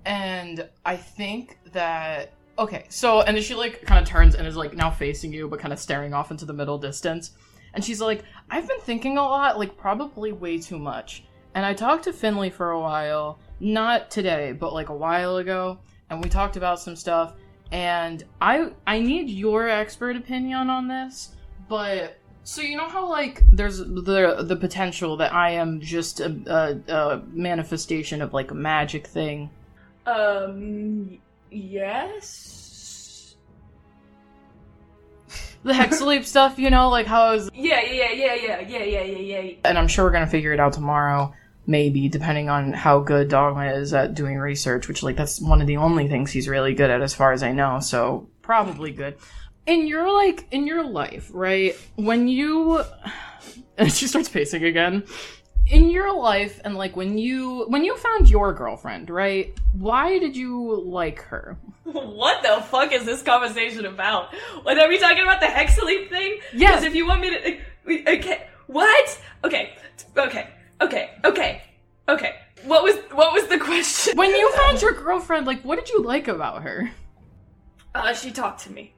and I think that okay. So and then she like kind of turns and is like now facing you, but kind of staring off into the middle distance, and she's like, "I've been thinking a lot, like probably way too much." And I talked to Finley for a while, not today, but like a while ago, and we talked about some stuff. And I I need your expert opinion on this, but so you know how like there's the the potential that I am just a, a, a manifestation of like a magic thing. Um. Yes the hex loop stuff, you know, like how I was. Yeah, yeah, yeah, yeah, yeah, yeah, yeah, yeah. And I'm sure we're gonna figure it out tomorrow, maybe, depending on how good Dogma is at doing research, which, like, that's one of the only things he's really good at, as far as I know, so probably good. In your, like, in your life, right? When you. And she starts pacing again. In your life and like when you when you found your girlfriend, right? Why did you like her? What the fuck is this conversation about? What are we talking about the Hexaleap thing? Yes. Because if you want me to, okay, what? Okay, okay, okay, okay, okay. What was what was the question? When you found your girlfriend, like what did you like about her? Uh, she talked to me.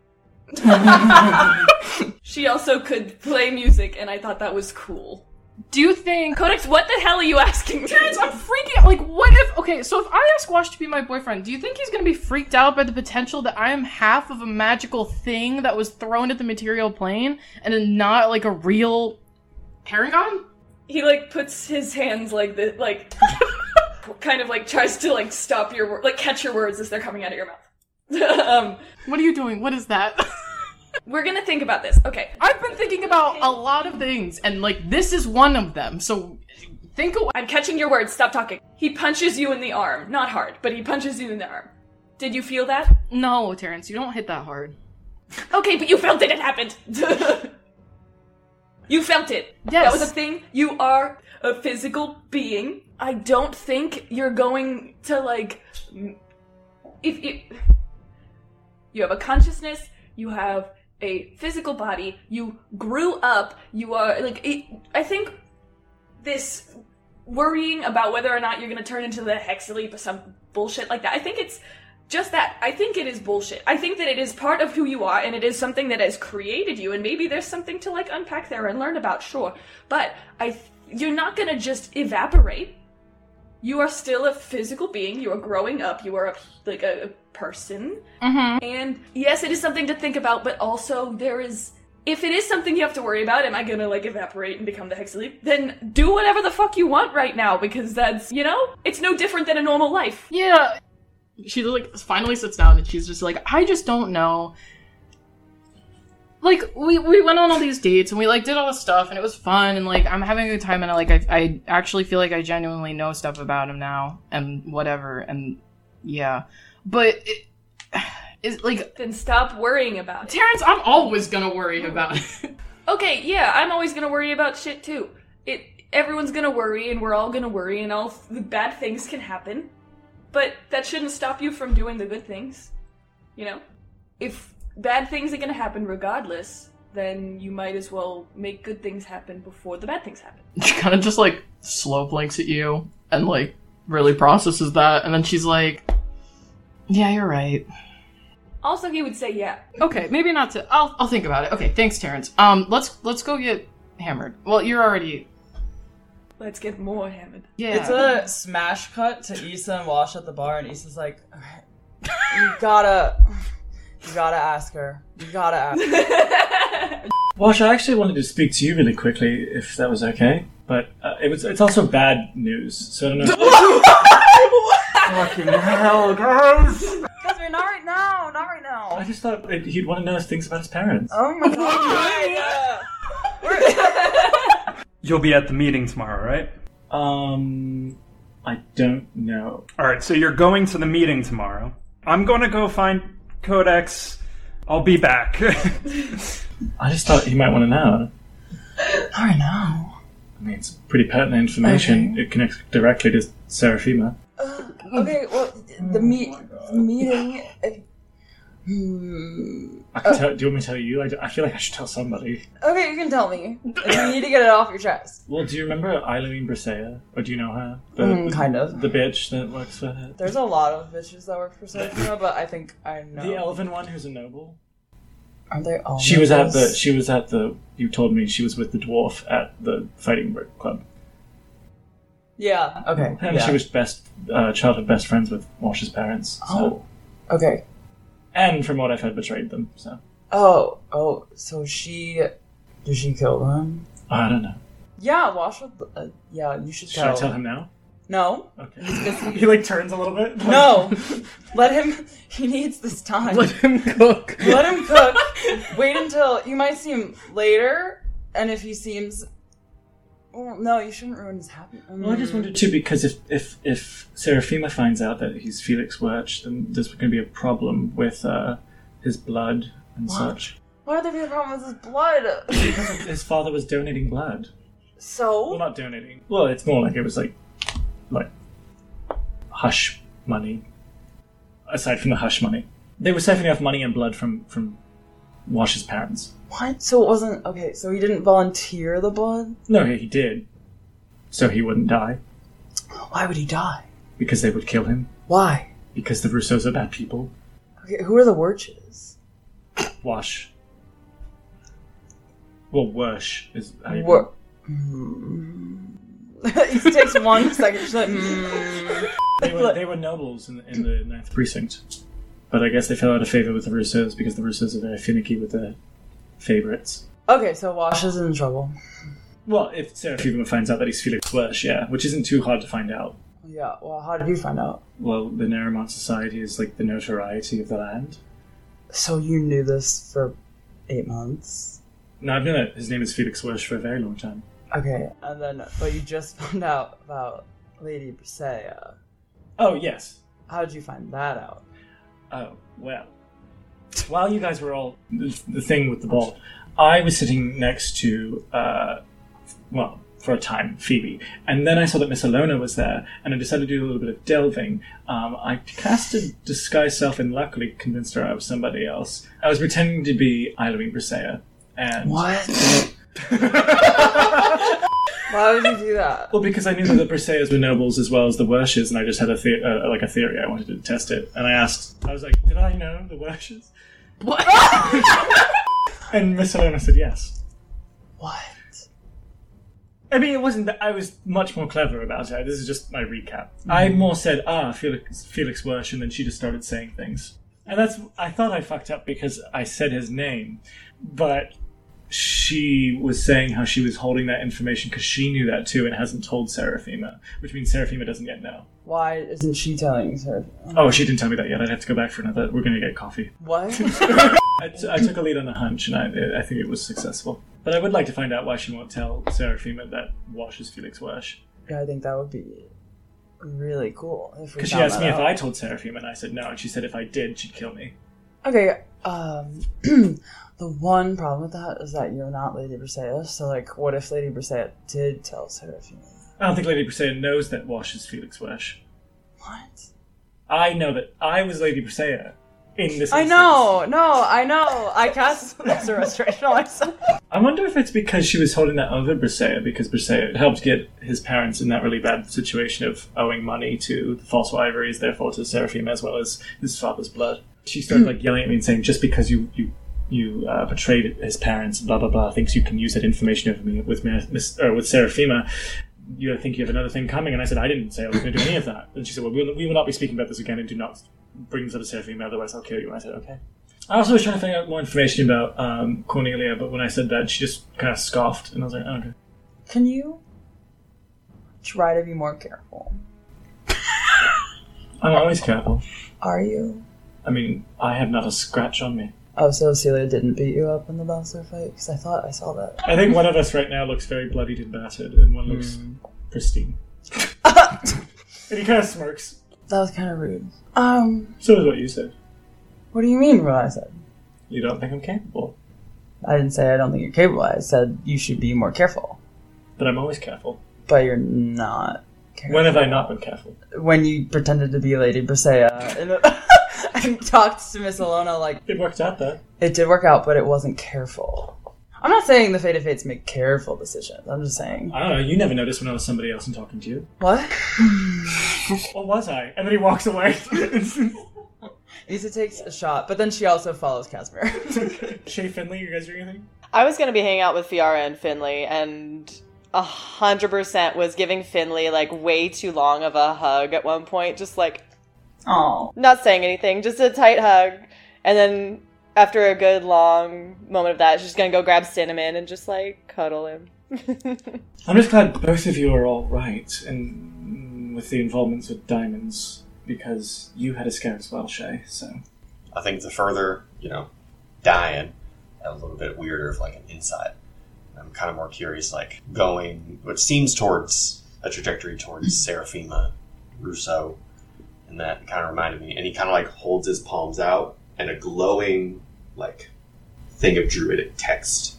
she also could play music, and I thought that was cool. Do you think Codex, what the hell are you asking me? Terrence, I'm freaking out. Like, what if? Okay, so if I ask Wash to be my boyfriend, do you think he's gonna be freaked out by the potential that I am half of a magical thing that was thrown at the material plane and not like a real paragon? He like puts his hands like this, like kind of like tries to like stop your like catch your words as they're coming out of your mouth. um, What are you doing? What is that? We're gonna think about this. Okay. I've been thinking about a lot of things, and like this is one of them. So think. Of- I'm catching your words. Stop talking. He punches you in the arm. Not hard, but he punches you in the arm. Did you feel that? no, Terrence, you don't hit that hard. Okay, but you felt it. It happened. you felt it. Yes. That was a thing. You are a physical being. I don't think you're going to like. If you you have a consciousness, you have a physical body. You grew up. You are like. It, I think this worrying about whether or not you're going to turn into the Hexaleap or some bullshit like that. I think it's just that. I think it is bullshit. I think that it is part of who you are and it is something that has created you and maybe there's something to like unpack there and learn about, sure. But I th- you're not going to just evaporate. You are still a physical being. You are growing up. You are a, like a, person. Mm-hmm. And yes, it is something to think about, but also there is if it is something you have to worry about, am I gonna like evaporate and become the Hexaleap? Then do whatever the fuck you want right now because that's, you know, it's no different than a normal life. Yeah. She like finally sits down and she's just like, I just don't know. Like we we went on all these dates and we like did all this stuff and it was fun and like I'm having a good time and I like I, I actually feel like I genuinely know stuff about him now and whatever and yeah, but it, it's like Then stop worrying about it. Terrence, I'm always gonna worry about it. Okay, yeah, I'm always gonna worry about shit too. It everyone's gonna worry and we're all gonna worry and all the bad things can happen. But that shouldn't stop you from doing the good things. You know? If bad things are gonna happen regardless, then you might as well make good things happen before the bad things happen. she kind of just like slow blinks at you and like really processes that and then she's like, yeah, you're right. Also, he would say yeah. Okay, maybe not to. I'll I'll think about it. Okay, thanks, Terrence. Um, let's let's go get hammered. Well, you're already. Let's get more hammered. Yeah. It's a smash cut to Issa and Wash at the bar, and Issa's like, "Alright, "You gotta, you gotta ask her. You gotta ask." Her. Wash, I actually wanted to speak to you really quickly, if that was okay. But uh, it was it's also bad news, so I don't know. Fucking hell, guys! Catherine, not right now, not right now. I just thought it- he'd want to know things about his parents. Oh my god. You'll be at the meeting tomorrow, right? Um, I don't know. All right, so you're going to the meeting tomorrow. I'm going to go find Codex. I'll be back. I just thought you might want to know. I don't know. I mean, it's pretty pertinent information. It connects directly to Serafima. Uh, okay, well, the meet, the meeting. Uh, uh, Hmm. I can tell, do you want me to tell you? I feel like I should tell somebody. Okay, you can tell me. You need to get it off your chest. Well, do you remember Eileen Brisea? Or do you know her? The, Mm, kind of. The bitch that works for her. There's a lot of bitches that work for Serafima, but I think I know. The elven one who's a noble. Are they all? She was at the. She was at the. You told me she was with the dwarf at the fighting Brick club, Yeah. Okay. and yeah. she was best uh, childhood best friends with Wash's parents. So. Oh. Okay. And from what I've heard, betrayed them. So Oh. Oh. So she. Did she kill them? I don't know. Yeah. Wash. Uh, yeah. You should Should tell. I tell him now? No. Okay. he like turns a little bit. No. Let him. He needs this time. Let him cook. Let him cook. Wait until you might see him later, and if he seems. Well, no, you shouldn't ruin his happy. Well, I just wanted to because if if if Serafima finds out that he's Felix Wirch, then there's going to be a problem with uh, his blood and such. Why would there be a problem with his blood? Because his father was donating blood. So Well, So. not donating. Well, it's more like it was like like hush money. Aside from the hush money, they were siphoning off money and blood from from Wash's parents. What? So it wasn't. Okay, so he didn't volunteer the blood? No, he did, so he wouldn't die Why would he die? because they would kill him Why? because the Rousseaus are bad people. Okay, who are the Wirches? Wash. Well, Wersh is how you Wor- he takes one second. She's like, mm. They were, they were nobles in the, in the ninth precinct, but I guess they fell out of favor with the Rousseaus because the Rousseaus are very finicky with their favorites. Okay, so Wash is in trouble. Well, if Serafima finds out that he's Felix Wersh, yeah, which isn't too hard to find out. Yeah, well, how did you find out? Well, the Naramont Society is like the notoriety of the land. So you knew this for eight months. No, I've known that his name is Felix Wersch for a very long time. Okay, and then but you just found out about Lady Brisea. Oh, yes. How did you find that out? Oh, well. While you guys were all the, the thing with the ball, I was sitting next to, uh, well, for a time, Phoebe. And then I saw that Miss Alona was there, and I decided to do a little bit of delving. Um, I casted Disguise Self and luckily convinced her I was somebody else. I was pretending to be Eileen Brisea. And What? Why would you do that? Well, because I knew that the Briseas were nobles as well as the Wershes, and I just had a the- uh, like a theory. I wanted to test it, and I asked. I was like, "Did I know the Wershes?" What? And Miss Helena said yes. What? I mean, it wasn't that I was much more clever about it. This is just my recap. I more said, "Ah, Felix Felix Wersch," and then she just started saying things, and that's. I thought I fucked up because I said his name, but she was saying how she was holding that information because she knew that too and hasn't told Serafima, which means Serafima doesn't yet know. Why isn't she telling her? Oh, she didn't tell me that yet. I'd have to go back for another. We're going to get coffee. What? I, t- I took a lead on a hunch, and I, I think it was successful. But I would like to find out why she won't tell Serafima that Wash is Felix Wash. yeah, I think that would be really cool. Because she asked me if. I told Serafima, and I said no, and she said if I did, she'd kill me. Okay, um, the one problem with that is that you're not Lady Briseis. So, like, what if Lady Briseis did tell Serafima? I don't think Lady Brisea knows that Wash is Felix Wash. What? I know that I was Lady Brisea in this. I instance. know, no, I know. I cast Master Restoration on myself. I wonder if it's because she was holding that over Brisea, because Brisea helped get his parents in that really bad situation of owing money to the false ivories, therefore to Serafima as well as his father's blood. She started hmm. like yelling at me and saying, "Just because you you you uh, betrayed his parents, blah blah blah, thinks you can use that information over me with me, Miss, or with Serafima." You think you have another thing coming, and I said I didn't say I was going to do any of that. And she said, "Well, we will, we will not be speaking about this again, and do not bring this up to Serafima, otherwise I'll kill you." And I said, "Okay." I also was trying to find out more information about um, Cornelia, but when I said that, she just kind of scoffed, and I was like, oh, "Okay." Can you try to be more careful? I'm always careful. Are you? I mean, I have not a scratch on me. Oh, so Celia didn't beat you up in the bouncer fight? Because I thought I saw that. I think one of us right now looks very bloodied and battered, and one looks pristine. and he kind of smirks. That was kind of rude. Um, So is what you said. what do you mean what I said? You don't think I'm capable, I didn't say I don't think you're capable. I said you should be more careful. but I'm always careful. But you're not careful. When have I not been careful? When you pretended to be Lady Brisea and, and talked to Miss Alona like It worked out though. it did work out, but it wasn't careful. I'm not saying the Faded Fates make careful decisions. I'm just saying. I don't know. You never noticed when I was somebody else and talking to you. What? Or was I? And then he walks away. Lisa takes a shot, but then she also follows Casimir. Shay Finley, you guys doing anything? I was gonna be hanging out with Fiara and Finley, and a hundred percent was giving Finley like way too long of a hug at one point, just like Oh. not saying anything, just a tight hug, and then after a good long moment of that, she's gonna go grab Cinnamon and just like cuddle him. I'm just glad both of you are all right, and with the involvements with diamonds, because you had a scare as well, Shay. So I think the further, you know, dying, a little bit weirder of like an insight. I'm kind of more curious, like going, what seems towards a trajectory towards Serafima, Rousseau, and that kind of reminded me. And he kind of like holds his palms out, and a glowing like thing of druidic text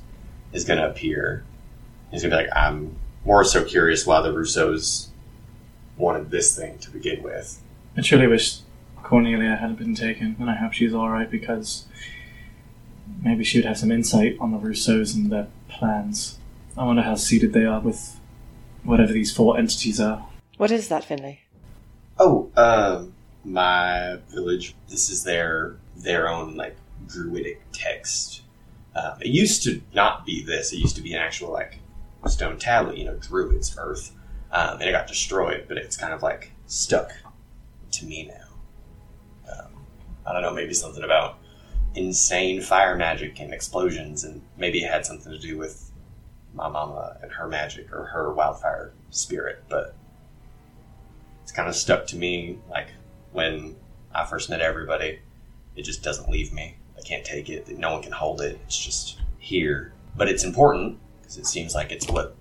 is going to appear. He's going to be like, I'm more so curious why the Rousseaus wanted this thing to begin with. I truly wish Cornelia hadn't been taken, and I hope she's all right because maybe she would have some insight on the Rousseaus and their plans. I wonder how seated they are with whatever these four entities are. What is that, Finley? Oh, um, my village. This is their their own like druidic text. Um, it used to not be this. It used to be an actual like stone tablet. You know, druids earth, um, and it got destroyed. But it's kind of like stuck to me now. Um, I don't know. Maybe something about insane fire magic and explosions, and maybe it had something to do with my mama and her magic or her wildfire spirit, but it's kind of stuck to me like when I first met everybody. It just doesn't leave me. I can't take it, no one can hold it. It's just here. But it's important because it seems like it's what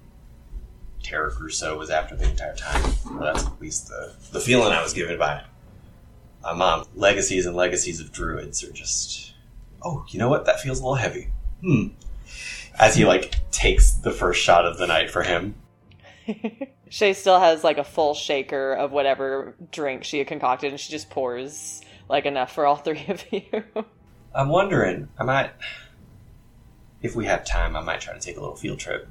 Terra Crusoe was after the entire time. Or that's at least the, the feeling I was given by my mom. Legacies and legacies of druids are just. Oh, you know what? That feels a little heavy. Hmm. As he like takes the first shot of the night for him. Shay still has like a full shaker of whatever drink she had concocted, and she just pours like enough for all three of you. I'm wondering, I might, if we have time, I might try to take a little field trip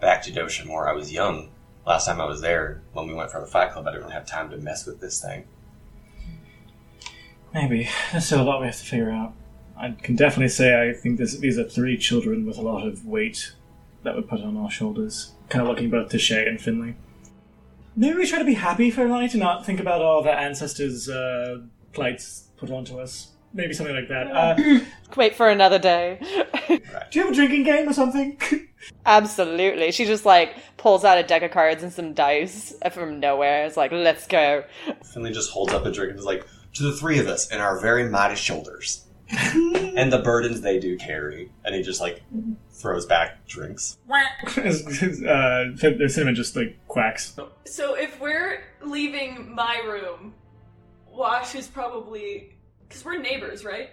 back to Doshamore. I was young last time I was there when we went for the Fight Club. I didn't really have time to mess with this thing. Maybe. There's still a lot we have to figure out. I can definitely say I think this, these are three children with a lot of weight that we put on our shoulders. Kind of looking both to Shay and Finley. Maybe we try to be happy for a night and not think about all the ancestors' uh, plights put onto us. Maybe something like that. Uh, Wait for another day. do you have a drinking game or something? Absolutely. She just like pulls out a deck of cards and some dice from nowhere. It's like, let's go. Finley just holds up a drink and is like, to the three of us and our very mighty shoulders. and the burdens they do carry. And he just like throws back drinks. uh, Cinnamon just like quacks. So if we're leaving my room, Wash is probably because we're neighbors, right?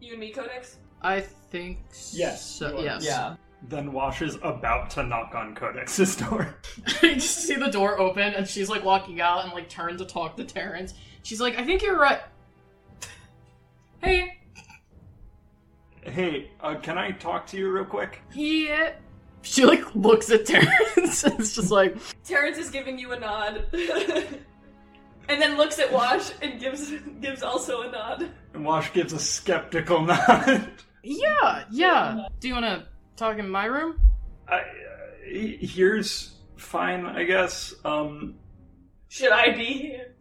You and me, Codex. I think Yes, so. Yes. Yeah. Then Wash is about to knock on Codex's door. you just see the door open and she's like walking out and like turn to talk to Terrence. She's like, I think you're right. Hey, Hey, uh, can I talk to you real quick? yeah. She like looks at Terrence and it's just like, Terrence is giving you a nod, and then looks at Wash and gives gives also a nod. And Wash gives a skeptical nod. yeah, yeah. Do you want to talk in my room? I, uh, here's fine, I guess. Um, Should I be here?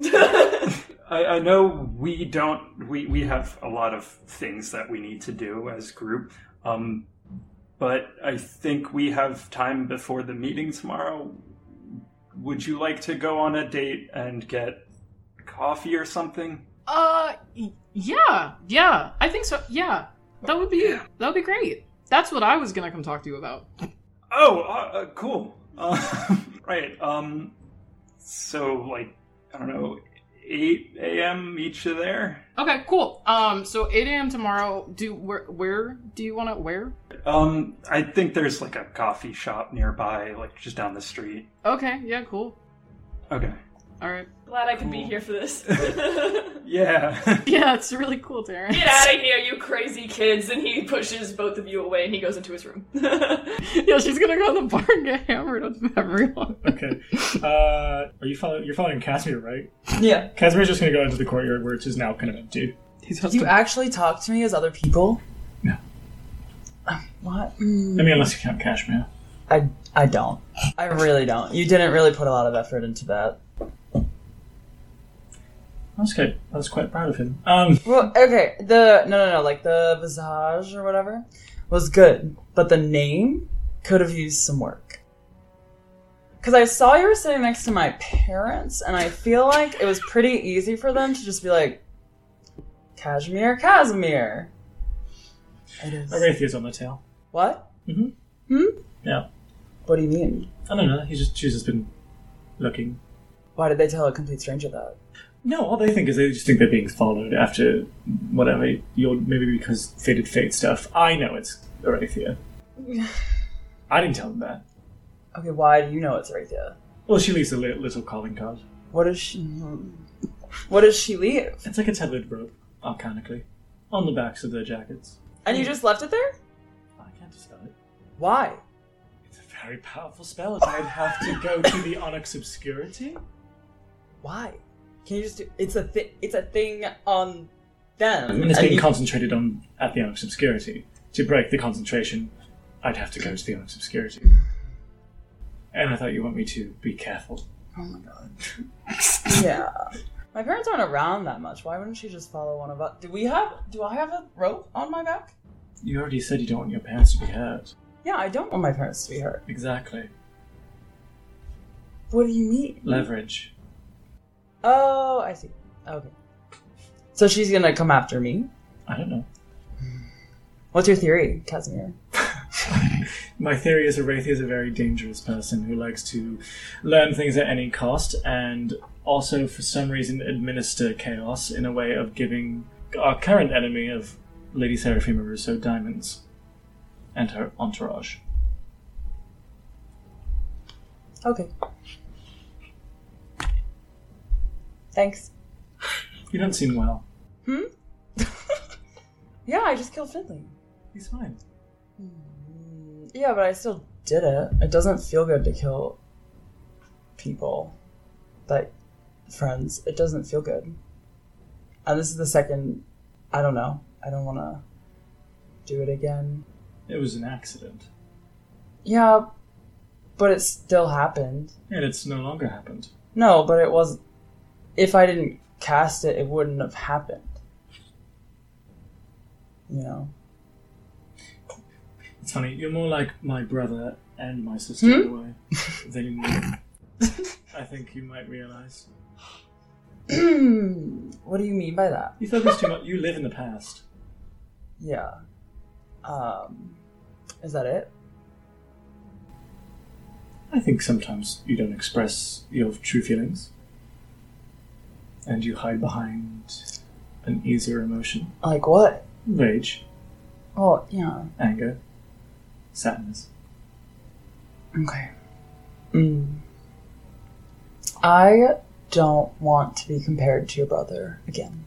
I, I know we don't. We we have a lot of things that we need to do as group. Um, but I think we have time before the meeting tomorrow. Would you like to go on a date and get coffee or something? Uh, yeah, yeah. I think so. Yeah, that would be that would be great. That's what I was gonna come talk to you about. Oh, uh, uh, cool. Uh, right. Um. So, like, I don't know, eight a.m. each of there. Okay, cool. Um, so 8 a.m. tomorrow. Do where where do you want to where? Um, I think there's like a coffee shop nearby, like just down the street. Okay, yeah, cool. Okay. All right. Glad I could be here for this. Yeah. Yeah, it's really cool, Terrence. Get out of here, you crazy kids! And he pushes both of you away and he goes into his room. yeah, she's gonna go to the bar and get hammered with everyone. Okay. Uh, are you following? You're following Casimir, right? Yeah. Casimir's just gonna go into the courtyard, which is now kind of empty. He's Do you actually talk to me as other people? No. Uh, What? I mean, unless you count Cashmere. I I don't. I really don't. You didn't really put a lot of effort into that. That's good. I was quite proud of him. Um, Well, okay. The no no no like the visage or whatever was good, but the name could have used some work. Because I saw you were sitting next to my parents, and I feel like it was pretty easy for them to just be like, Cashmere, Casimir. It is. Arathia's on the tail. What? Mm-hmm. Hmm? Yeah. What do you mean? I don't know. He just she's just been looking. Why did they tell a complete stranger that? No, all they think is they just think they're being followed after whatever. You'll maybe because faded fate stuff. I know it's Arathia. I didn't tell them that. Okay, why do you know it's Arathia? Well, she leaves a li- little calling card. What does she? What does she leave? It's like a tethered rope, arcanically, on the backs of their jackets. And you just left it there? I can't dispel it. Why? It's a very powerful spell. I'd have to go to the Onyx Obscurity. Why? Can you just do? It's a thi- It's a thing on them. And it's and being you- concentrated on at the Onyx Obscurity. To break the concentration, I'd have to go to the Onyx Obscurity. And I thought you want me to be careful. Oh my god. yeah. My parents aren't around that much. Why wouldn't she just follow one of us? Do we have? Do I have a rope on my back? You already said you don't want your parents to be hurt. Yeah, I don't want my parents to be hurt. Exactly. What do you mean? Leverage. Oh, I see. Okay. So she's gonna come after me. I don't know. What's your theory, Casimir? My theory is Arathia is a very dangerous person who likes to learn things at any cost and also, for some reason, administer chaos in a way of giving our current enemy of Lady Serafima Rousseau diamonds and her entourage. Okay. Thanks. You don't seem well. Hmm? yeah, I just killed Finley. He's fine. Yeah, but I still did it. It doesn't feel good to kill people. Like, friends. It doesn't feel good. And this is the second. I don't know. I don't want to do it again. It was an accident. Yeah, but it still happened. And it's no longer happened. No, but it was. If I didn't cast it, it wouldn't have happened. You know? It's funny, you're more like my brother and my sister in a way than I think you might realize. what do you mean by that? You focus too much. You live in the past. Yeah. Um, is that it? I think sometimes you don't express your true feelings. And you hide behind an easier emotion. Like what? Rage, Oh, yeah. anger, sadness. Okay. Mm. I don't want to be compared to your brother again.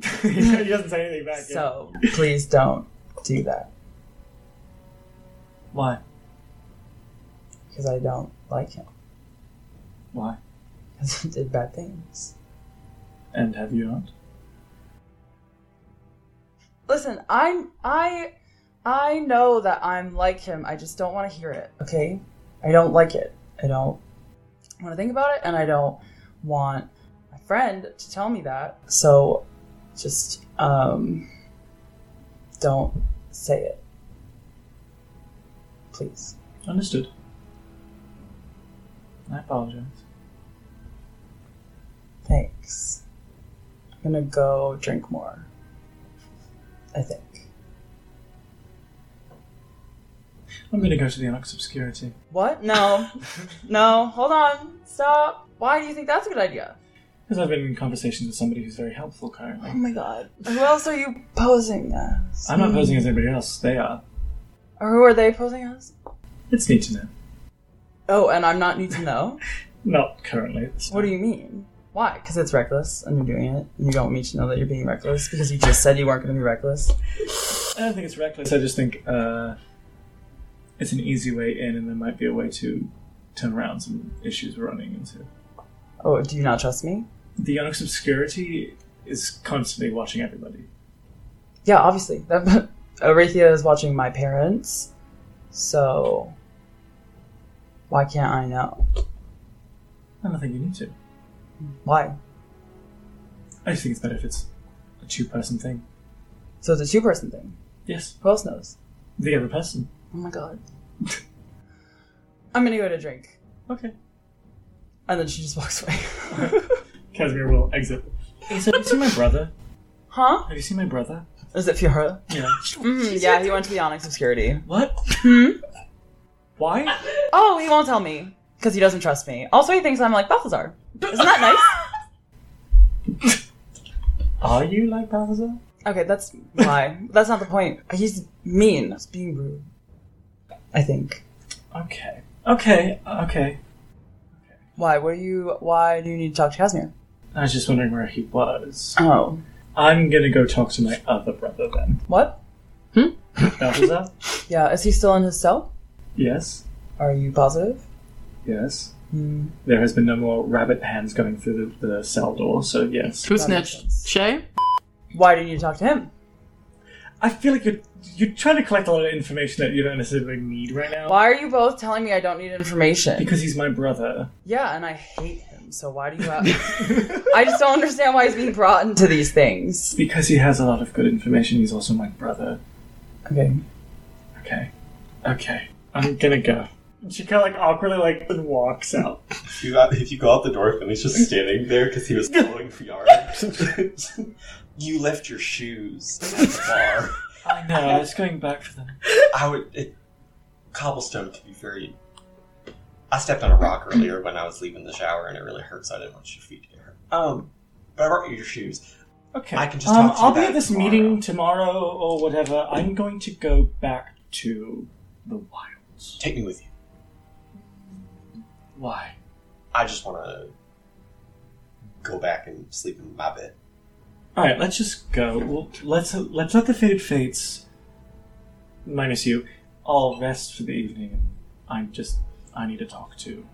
he doesn't say anything back. yet. So please don't do that Why? Because I don't like him Why? because he did bad things. And have you not? Listen, I'm I I know that I'm like him. I just don't want to hear it. Okay? I don't like it. I don't want to think about it and I don't want my friend to tell me that. So just um don't say it. Please. Understood. I apologize. Thanks. I'm gonna go drink more. I think. I'm gonna go to the Onyx Obscurity. What? No. no. Hold on. Stop. Why do you think that's a good idea? Because I've been in conversations with somebody who's very helpful currently. Oh my god. Who else are you posing as? I'm not posing as anybody else, they are. Or who are they posing as? It's neat to know. Oh, and I'm not need to know? Not currently. what do you mean? Why? Because it's reckless and you're doing it. And you don't want me to know that you're being reckless because you just said you weren't going to be reckless. I don't think it's reckless. I just think uh, it's an easy way in, and there might be a way to turn around some issues we're running into. Oh, do you not trust me? The Onyx Obscurity is constantly watching everybody. Yeah, obviously. That, Arathia is watching my parents, so why can't I know? I don't think you need to. Why? I just think it's better if it's a two-person thing. So it's a two person thing. Yes, Who else knows? the other person. Oh my god. I'm gonna go to drink. Okay. And then she just walks away. Casimir will exit. Hey, so have you seen my brother? huh? Have you seen my brother? Is it Fiora? Yeah. Mm, yeah, he went to the Onyx Obscurity. what? Hmm? Why? Oh, he won't tell me. Because he doesn't trust me. Also, he thinks I'm like Balthazar. Isn't that nice? Are you like Balthazar? Okay, that's why. that's not the point. He's mean. He's being rude. I think. Okay. Okay. Okay. Why? What do you? Why do you need to talk to Casimir? I was just wondering where he was. Oh, I'm gonna go talk to my other brother then. what? Hmm. Balthazar? Yeah, is he still in his cell? Yes. Are you positive? Yes. Hmm. There has been no more rabbit hands going through the, the cell door, so yes. Who That makes snitched? Shay? Why do you talk to him? I feel like you're you're trying to collect a lot of information that you don't necessarily need right now. Why are you both telling me I don't need information? Because he's my brother. yeah, and I hate him. So why do you have? I just don't understand why he's being brought into these things. Because he has a lot of good information. He's also my brother. Okay. Okay. Okay. I'm gonna go. And she kind of like awkwardly like and walks out. If you, got, if you go out the door, Finley's just standing there because he was following Fiara. you left your shoes at the bar. I know. I was going back for them. I would. It, cobblestone can be very. I stepped on a rock earlier when I was leaving the shower, and it really hurts. I didn't want your feet to get hurt. Um, but I brought you your shoes. Okay. I can just Um, talk to you I'll be at this tomorrow. meeting tomorrow or whatever. I'm going to go back to the wilds. Take me with you. Why? I just want to go back and sleep in my bed. All right, let's just go. Well, let's let's let the Faded Fates, minus you, all rest for the evening. And I'm just I need to talk to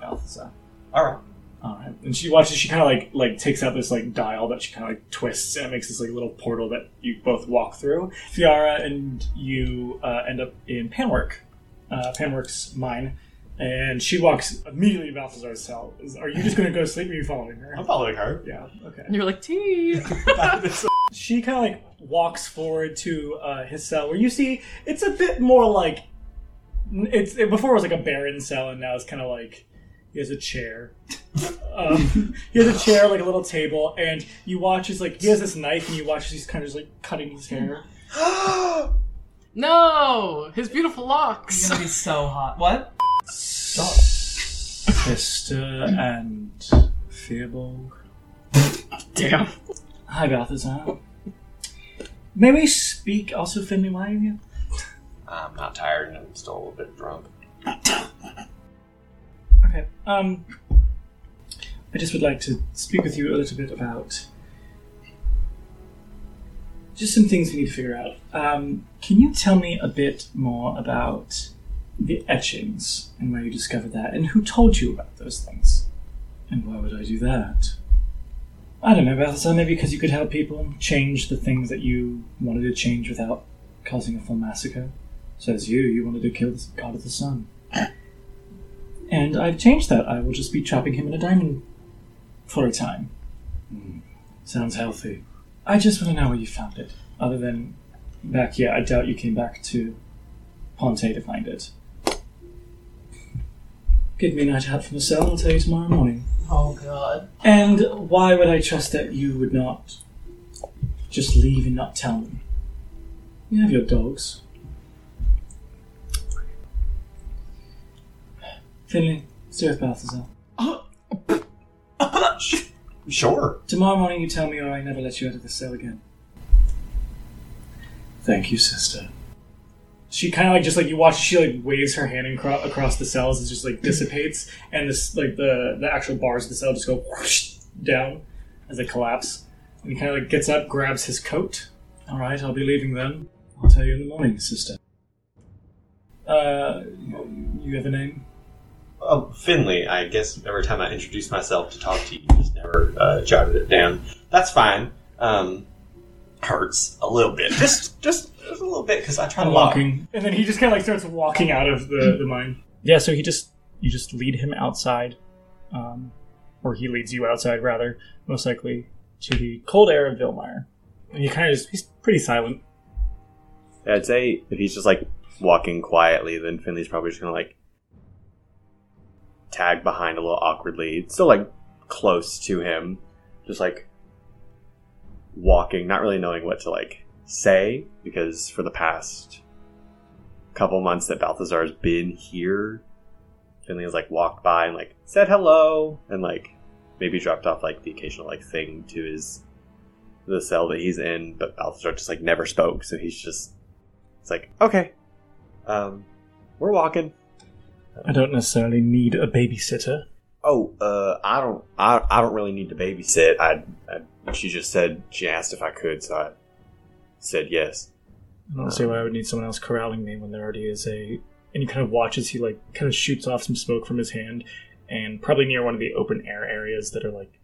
Balthazar. All right. All right, and she watches. She kind of like like takes out this like dial that she kind of like twists, and it makes this like little portal that you both walk through. Fiara and you uh, end up in Panwork, uh, Panwork's mine, and she walks immediately to Balthazar's cell. Is, are you just going to go to sleep? Or are you following her? I'm following her. Yeah. Okay. And you're like, tea. she kind of like walks forward to uh, his cell where you see it's a bit more like it's it, before it was like a barren cell and now it's kind of like he has a chair um, he has a chair like a little table and you watch as like he has this knife and you watch as he's kind of just like cutting his hair no, his beautiful locks. It's gonna be so hot. What? Krista and Firbolg Damn. hi Balthazar may we speak also Finley why are you? I'm not tired and I'm still a little bit drunk. Okay. Um, I just would like to speak with you a little bit about just some things we need to figure out. Um, can you tell me a bit more about the etchings and where you discovered that, and who told you about those things? And why would I do that? I don't know, Balthazar. Maybe because you could help people change the things that you wanted to change without causing a full massacre. Says you, you wanted to kill the god of the sun. And I've changed that. I will just be chopping him in a diamond for a time. Hmm. Sounds healthy. I just want to know where you found it. Other than back here, I doubt you came back to Ponte to find it. Give me a night out from the cell, I'll tell you tomorrow morning. Oh god. And why would I trust that you would not just leave and not tell me? You have your dogs. Finley, stay with Balthazar. Sure. Tomorrow morning you tell me or I never let you out of the cell again. Thank you, sister. She kind of like just like you watch. She like waves her hand acro- across the cells. It just like dissipates, and this like the the actual bars of the cell just go whoosh down as they collapse. And he kind of like gets up, grabs his coat. All right, I'll be leaving then. I'll tell you in the morning, sister. Uh, you have a name? Oh, Finley. I guess every time I introduce myself to talk to you, you just never uh, jotted it down. That's fine. Um, hurts a little bit. Just, just, just a little bit because I try to walk. walking, and then he just kind of like starts walking out of the, the mine. Yeah, so he just you just lead him outside, um, or he leads you outside rather, most likely to the cold air of Vilmire. And he kind of just he's pretty silent. I'd say if he's just like walking quietly, then Finley's probably just gonna like tag behind a little awkwardly. Still like close to him, just like walking, not really knowing what to like say because for the past couple months that Balthazar's been here, Finley has like walked by and like said hello and like maybe dropped off like the occasional like thing to his the cell that he's in, but Balthazar just like never spoke, so he's just it's like, okay. Um we're walking. I don't necessarily need a babysitter. Oh, uh I don't I, I don't really need to babysit. I, I she just said she asked if I could, so I said yes. I don't see why I would need someone else corralling me when there already is a. And he kind of watches. He like kind of shoots off some smoke from his hand, and probably near one of the open air areas that are like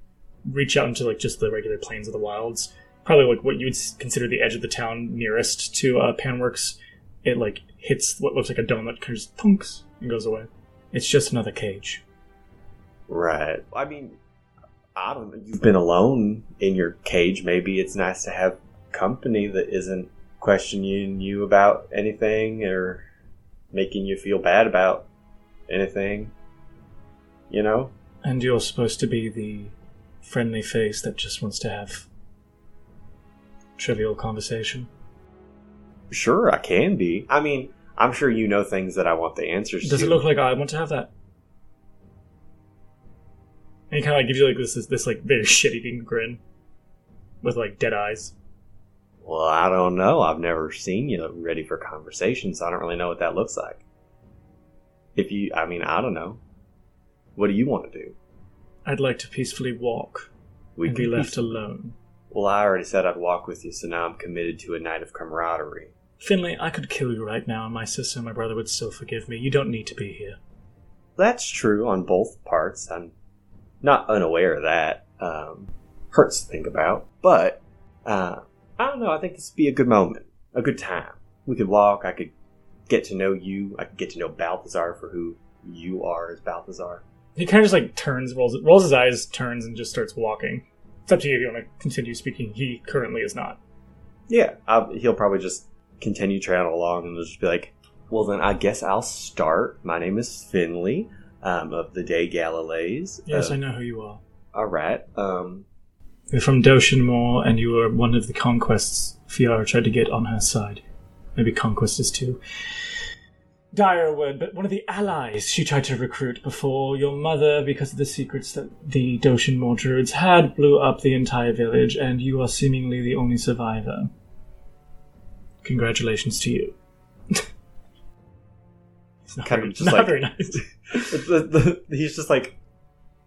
reach out into like just the regular plains of the wilds. Probably like what you would consider the edge of the town nearest to uh, Panworks. It like hits what looks like a dome that kind of just thunks and goes away. It's just another cage. Right. I mean I don't know. You've been alone in your cage. Maybe it's nice to have company that isn't questioning you about anything or making you feel bad about anything. You know? And you're supposed to be the friendly face that just wants to have trivial conversation. Sure, I can be. I mean, I'm sure you know things that I want the answers Does to. it look like I want to have that? And he kind of like gives you like this this, this like very shit-eating grin with like dead eyes. Well, I don't know. I've never seen you ready for conversation, so I don't really know what that looks like. If you, I mean, I don't know. What do you want to do? I'd like to peacefully walk We and be left alone. Well, I already said I'd walk with you, so now I'm committed to a night of camaraderie. Finley, I could kill you right now, and my sister and my brother would still forgive me. You don't need to be here. That's true on both parts. I'm not unaware of that. Um, hurts to think about, but uh, I don't know. I think this would be a good moment, a good time. We could walk. I could get to know you. I could get to know Balthazar for who you are as Balthazar. He kind of just like turns, rolls, rolls his eyes, turns, and just starts walking. It's up to you if you want to continue speaking. He currently is not. Yeah, i he'll probably just continue trailing along and they'll just be like, "Well, then I guess I'll start. My name is Finley um, of the Day Galilees. Yes, Uh, I know who you are. All right. Um, You're from Doshinmore, and you were one of the conquests Fiara tried to get on her side. Maybe conquest is too dire a word, but one of the allies she tried to recruit before your mother, because of the secrets that the Doshinmore druids had, blew up the entire village, and you are seemingly the only survivor. Congratulations to you. It's not, Kind of very, just not like- very nice. the, the, he's just like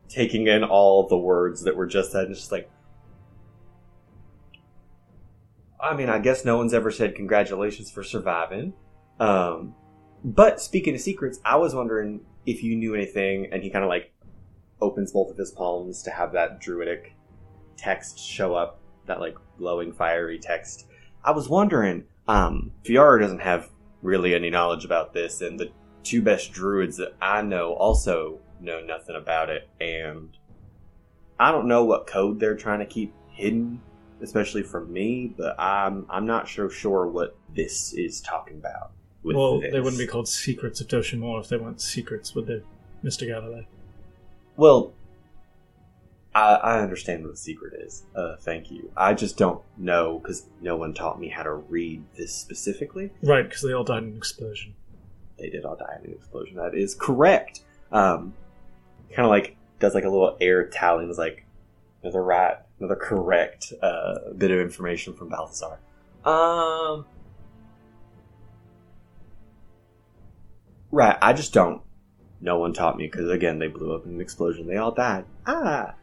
taking in all the words that were just said and just like i mean i guess no one's ever said congratulations for surviving um but speaking of secrets i was wondering if you knew anything and he kind of like opens both of his palms to have that druidic text show up that like glowing fiery text i was wondering um fiara doesn't have really any knowledge about this and the two best druids that I know also know nothing about it, and I don't know what code they're trying to keep hidden, especially from me. But I'm I'm not so sure what this is talking about. Well, this. they wouldn't be called secrets of Doshinmore if they weren't secrets, would they, Mr. Galilei? Well, I, I understand what the secret is. Uh, thank you. I just don't know because no one taught me how to read this specifically. Right, because they all died in an explosion. they did all die in an explosion. That is correct. Um, kind of like does like a little air tallying. Is like another right, another correct uh, bit of information from Balthazar. Um, right. I just don't. No one taught me because again they blew up in an explosion. They all died. Ah.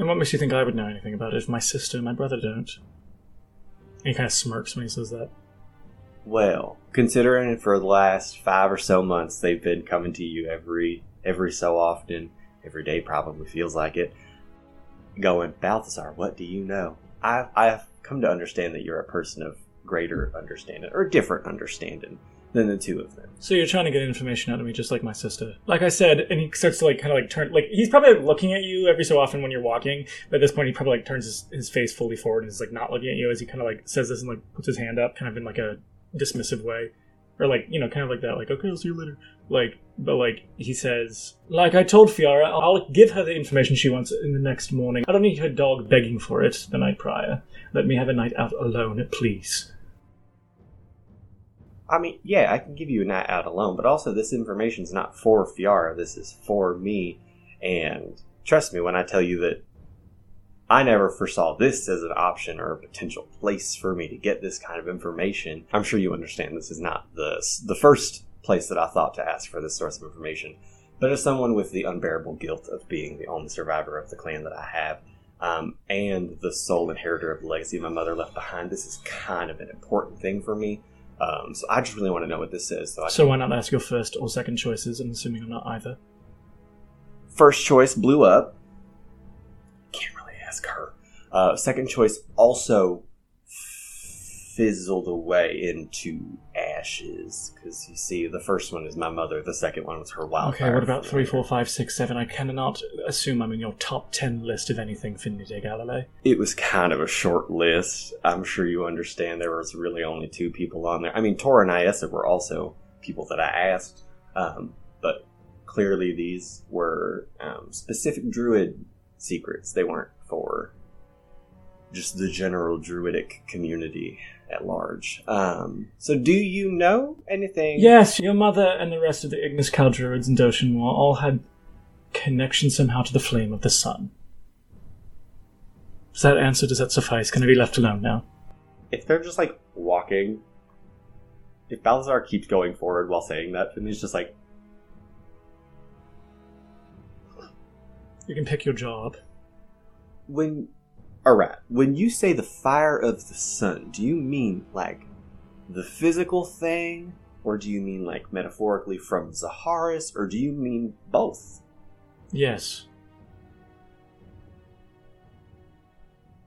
And what makes you think I would know anything about it if my sister and my brother don't? And he kind of smirks when he says that. Well, considering for the last five or so months they've been coming to you every every so often, every day probably feels like it, going, Balthazar, what do you know? I've I've come to understand that you're a person of greater understanding or different understanding than the two of them. So you're trying to get information out of me, just like my sister. Like I said, and he starts to like kind of like turn, like he's probably looking at you every so often when you're walking. But at this point, he probably like turns his, his face fully forward and is like not looking at you as he kind of like says this and like puts his hand up, kind of in like a dismissive way, or like you know, kind of like that, like okay, I'll see you later. Like, but like he says, like I told Fiara, I'll, I'll give her the information she wants in the next morning. I don't need her dog begging for it the night prior. Let me have a night out alone, please. I mean, yeah, I can give you a night out alone, but also this information's not for Fiara. This is for me. And trust me when I tell you that I never foresaw this as an option or a potential place for me to get this kind of information. I'm sure you understand this is not the the first place that I thought to ask for this source of information. But as someone with the unbearable guilt of being the only survivor of the clan that I have, um, and the sole inheritor of the legacy my mother left behind, this is kind of an important thing for me. Um, so I just really want to know what this is. So, I So why not ask your first or second choices? I'm assuming I'm not either. first choice blew up. Can't really ask her. Uh, second choice also fizzled away into ashes because you see, the first one is my mother. The second one was her wildfire. Okay, what about three, four, five, six, seven? I cannot assume I'm in your top ten list of anything Finley de Galilei. It was kind of a short list. I'm sure you understand there was really only two people on there. I mean, Tora and Iessa were also people that I asked, um, but clearly these were um, specific druid secrets. They weren't for just the general druidic community at large. Um, so, do you know anything? Yes, your mother and the rest of the Ignis Cal druids in Doshinmore all had connection somehow to the flame of the sun. Does that answer, does that suffice? Can I be left alone now? If they're just like walking, if Balthazar keeps going forward while saying that, then he's just like, You can pick your job. when Alright, when you say the fire of the sun, do you mean like the physical thing? Or do you mean like metaphorically from Zaharis? Or do you mean both? Yes.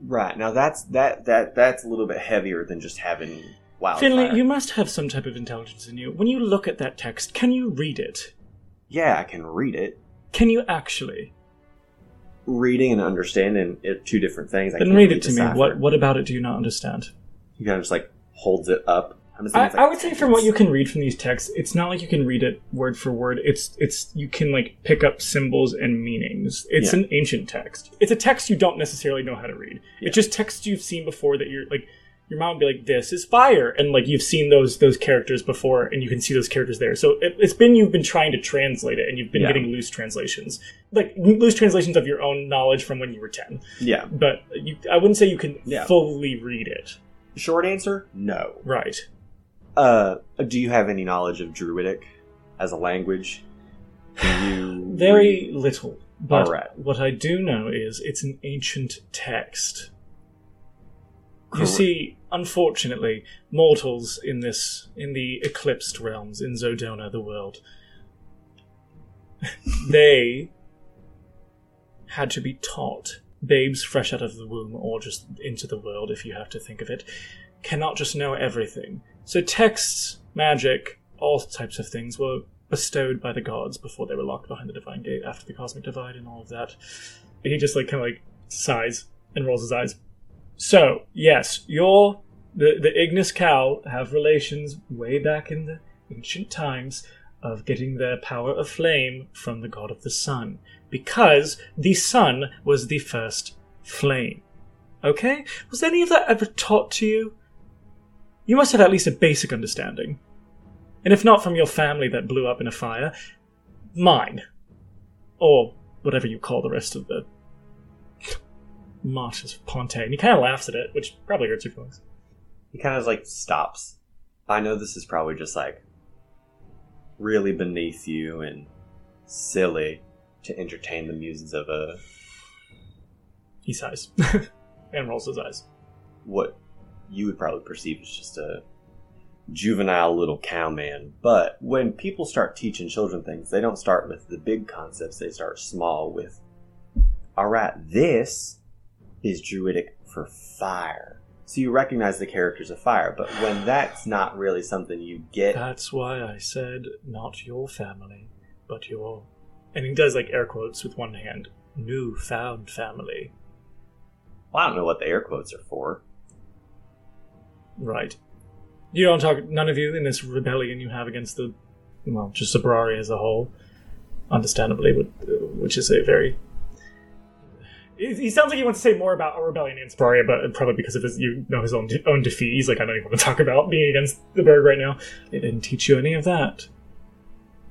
Right, now that's that that that's a little bit heavier than just having wildfire. Finley, you must have some type of intelligence in you. When you look at that text, can you read it? Yeah, I can read it. Can you actually? Reading and understanding are two different things. I Then read it to me. What what about it do you not understand? He kind of just like holds it up. I, like, I would say from what you can read from these texts, it's not like you can read it word for word. It's it's you can like pick up symbols and meanings. It's Yeah. an ancient text. It's a text you don't necessarily know how to read. It's just text you've seen before that you're like your mom would be like, "This is fire," and like you've seen those those characters before, and you can see those characters there. So it, it's been you've been trying to translate it, and you've been Yeah. getting loose translations, like loose translations of your own knowledge from when you were ten. Yeah. But you, I wouldn't say you can Yeah. fully read it. Short answer, no. Right. Uh, do you have any knowledge of Druidic as a language? Very little. But what I do know is it's an ancient text. You see, unfortunately, mortals in this in the eclipsed realms in Zodona, the world, they had to be taught. Babes fresh out of the womb, or just into the world, if you have to think of it, cannot just know everything. So texts, magic, all types of things were bestowed by the gods before they were locked behind the divine gate after the cosmic divide and all of that. He just like kind of like sighs and rolls his eyes. So yes, your the the Ignis Cal have relations way back in the ancient times of getting their power of flame from the god of the sun because the sun was the first flame. Okay, was any of that ever taught to you? You must have at least a basic understanding. And if not from your family that blew up in a fire, mine. Or whatever you call the rest of the of Ponte. And he kind of laughs at it, which probably hurts your feelings. He kind of like stops. I know this is probably just like really beneath you and silly to entertain the muses of a He sighs and rolls his eyes. what you would probably perceive as just a juvenile little cowman. But when people start teaching children things, they don't start with the big concepts, they start small with, all right, this is druidic for fire. So you recognize the characters of fire, but when that's not really something you get, That's why I said not your family, but your. And he does like air quotes with one hand. New found family. well, I don't know what the air quotes are for. Right. You don't talk. None of you in this rebellion you have against the, well, just Zabrari as a whole, understandably, would- which is a very. He sounds like he wants to say more about a rebellion in Zabraria, but probably because of his, you know, his own own defeat. He's like, I don't even want to talk about being against the Berg right now. They didn't teach you any of that.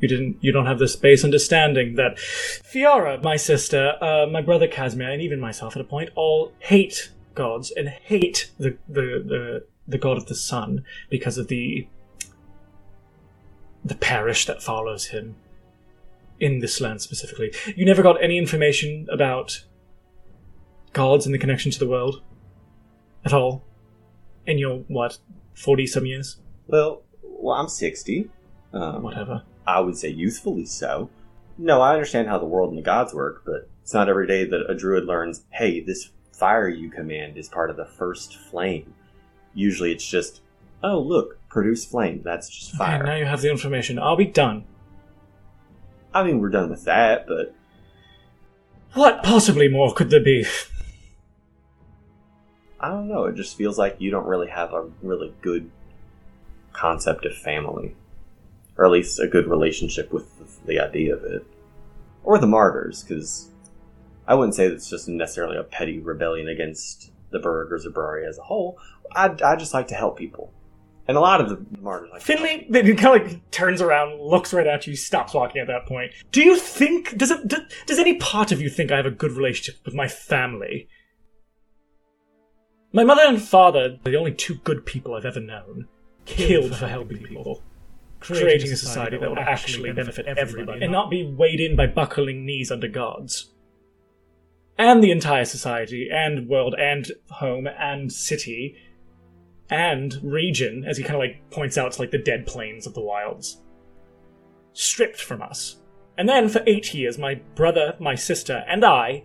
You didn't. You don't have this base understanding that Fiara, my sister, uh, my brother Casimir, and even myself at a point, all hate gods and hate the the the, the god of the sun because of the the parish that follows him in this land specifically. You never got any information about gods and the connection to the world at all in your what forty some years, Well, well, I'm 60. Um, whatever. I would say youthfully so. No, I understand how the world and the gods work, but it's not every day that a druid learns, hey, this fire you command is part of the first flame. Usually it's just, oh, look, produce flame. That's just Okay, now you have the information. Are we done? I mean, we're done with that, but What possibly more could there be? I don't know. It just feels like you don't really have a really good concept of family. Or at least a good relationship with the idea of it. Or the martyrs, because I wouldn't say it's just necessarily a petty rebellion against the Berg or Zabrari as a whole. I, I just like to help people. And a lot of the martyrs like Finley then kind of like turns around, looks right at you, stops walking at that point. Do you think does it do, does any part of you think I have a good relationship with my family? My mother and father, the only two good people I've ever known, killed for helping people, creating a society that would actually benefit everybody. and not be weighed in by buckling knees under gods. And the entire society, and world, and home, and city, and region, as he kind of like points out to like the dead plains of the wilds, stripped from us. And then for eight years, my brother, my sister, and I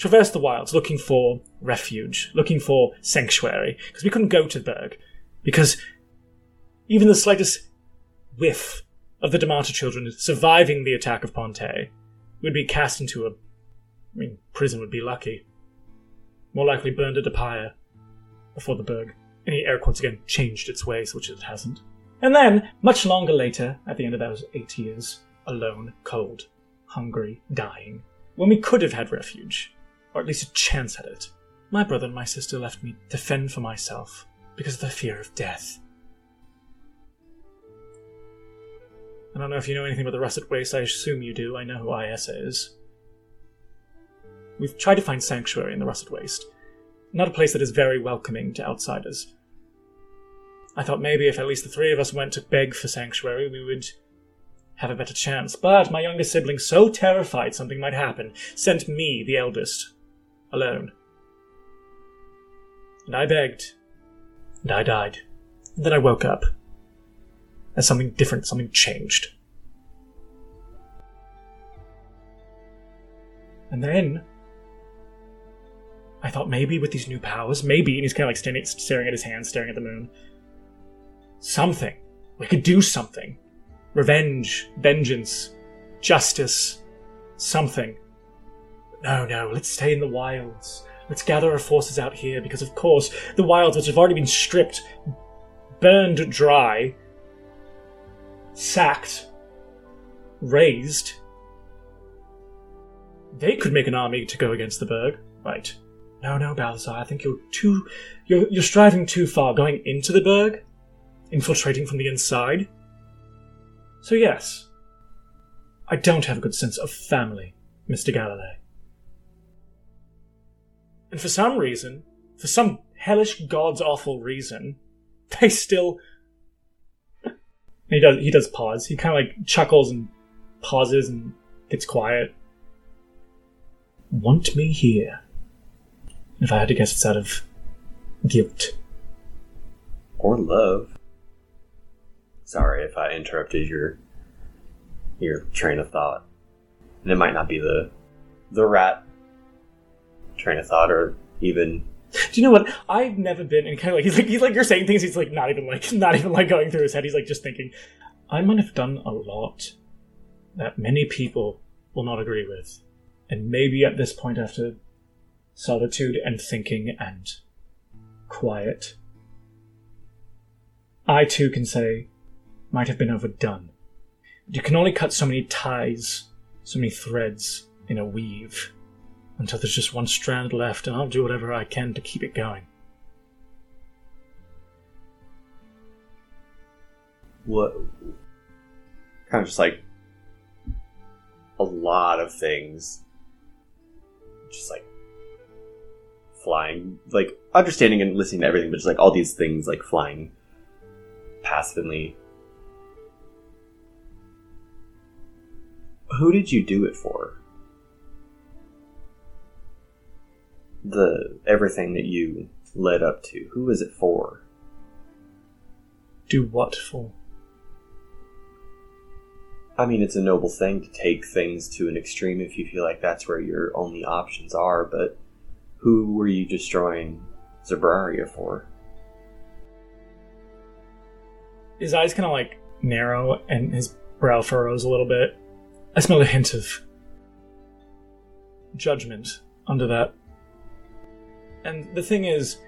traversed the wilds looking for refuge, looking for sanctuary, because we couldn't go to the Berg, because even the slightest whiff of the Damata children surviving the attack of Ponte would be cast into a, I mean, prison would be lucky. More likely burned at a pyre before the Berg, he air quotes again, changed its ways, which it hasn't. And then, much longer later, at the end of those eight years, alone, cold, hungry, dying, when we could have had refuge, or at least a chance at it, my brother and my sister left me to fend for myself because of the fear of death. I don't know if you know anything about the Russet Waste, I assume you do. I know who Iessa is. We've tried to find sanctuary in the Russet Waste, not a place that is very welcoming to outsiders. I thought maybe if at least the three of us went to beg for sanctuary, we would have a better chance. But my younger sibling, so terrified something might happen, sent me, the eldest, alone. And I begged. And I died. And then I woke up. And something different, something changed. And then I thought maybe with these new powers, maybe, and he's kind of like standing, staring at his hands, staring at the moon. Something. We could do something. Revenge, vengeance, justice, something. No, no, let's stay in the wilds. Let's gather our forces out here because, of course, the wilds, which have already been stripped, burned dry, sacked, razed, they could make an army to go against the Berg, right? No, no, Balthazar, I think you're too. You're, you're striving too far, going into the Berg, infiltrating from the inside. So, yes, I don't have a good sense of family, Mr. Galilei. And for some reason, for some hellish god's awful reason, they still. He does. He does pause. He kind of like chuckles and pauses and gets quiet. Want me here? If I had to guess, it's out of guilt. or love. Sorry if I interrupted your your train of thought. And it might not be the the rat train of thought or even Do you know what? I've never been in kind of like he's like he's like you're saying things. He's like not even like not even like going through his head. He's like just thinking. I might have done a lot that many people will not agree with, and maybe at this point, after solitude and thinking and quiet, I too can say might have been overdone. You can only cut so many ties, so many threads in a weave until there's just one strand left, and I'll do whatever I can to keep it going. what kind of just like a lot of things. Just like flying like understanding and listening to everything but just like all these things like flying passively. Who did you do it for the everything that you led up to who was it for Do what for? I mean, it's a noble thing to take things to an extreme if you feel like that's where your only options are, but who were you destroying Zabraria for? His eyes kind of like narrow and his brow furrows a little bit. I smell a hint of judgment under that. And the thing is,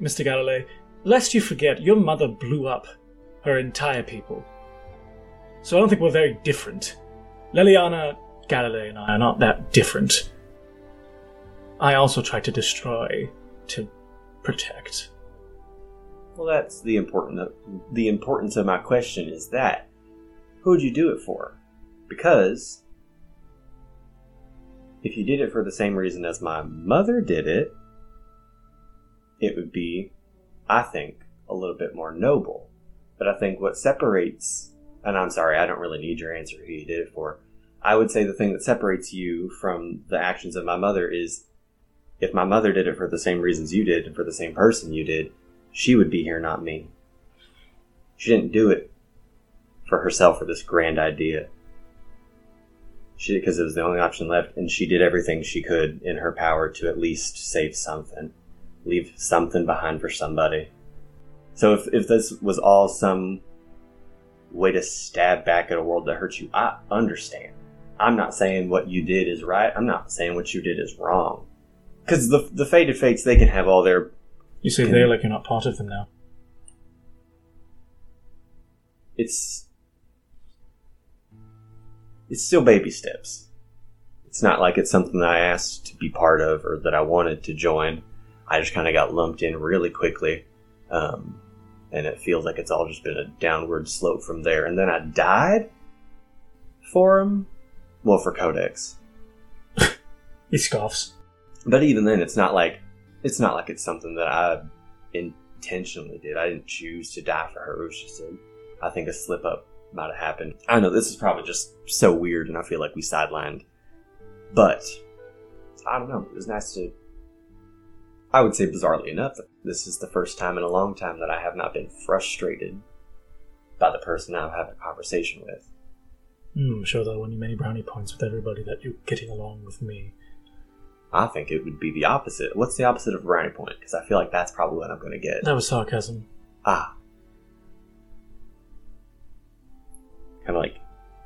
Mr. Galilei, lest you forget, your mother blew up her entire people. So I don't think we're very different. Liliana, Galilei, and I are not that different. I also try to destroy to protect. Well, that's the important the importance of my question is that who would you do it for? Because if you did it for the same reason as my mother did it, it would be, I think, a little bit more noble. But I think what separates, and I'm sorry, I don't really need your answer who you did it for. I would say the thing that separates you from the actions of my mother is if my mother did it for the same reasons you did and for the same person you did, she would be here, not me. She didn't do it for herself for this grand idea. She because it was the only option left, and she did everything she could in her power to at least save something, leave something behind for somebody. So if if this was all some way to stab back at a world that hurts you, I understand. I'm not saying what you did is right. I'm not saying what you did is wrong. Because the the Faded Fates, they can have all their You say Can- they're like you're not part of them now. it's it's still baby steps. It's not like it's something that I asked to be part of or that I wanted to join. I just kind of got lumped in really quickly, um, and it feels like it's all just been a downward slope from there. And then I died for him, well, for Codex. He scoffs. But even then, it's not like it's not like it's something that I intentionally did. I didn't choose to die for her. It was just a, I think a slip up might have happened. I know this is probably just so weird, and I feel like we sidelined. But I don't know. It was nice to. I would say, bizarrely enough, this is the first time in a long time that I have not been frustrated by the person I'm having a conversation with. I'm sure they'll win you many brownie points with everybody that you're getting along with me. I think it would be the opposite. What's the opposite of brownie point? Because I feel like that's probably what I'm going to get. That was sarcasm. Ah. Kind of like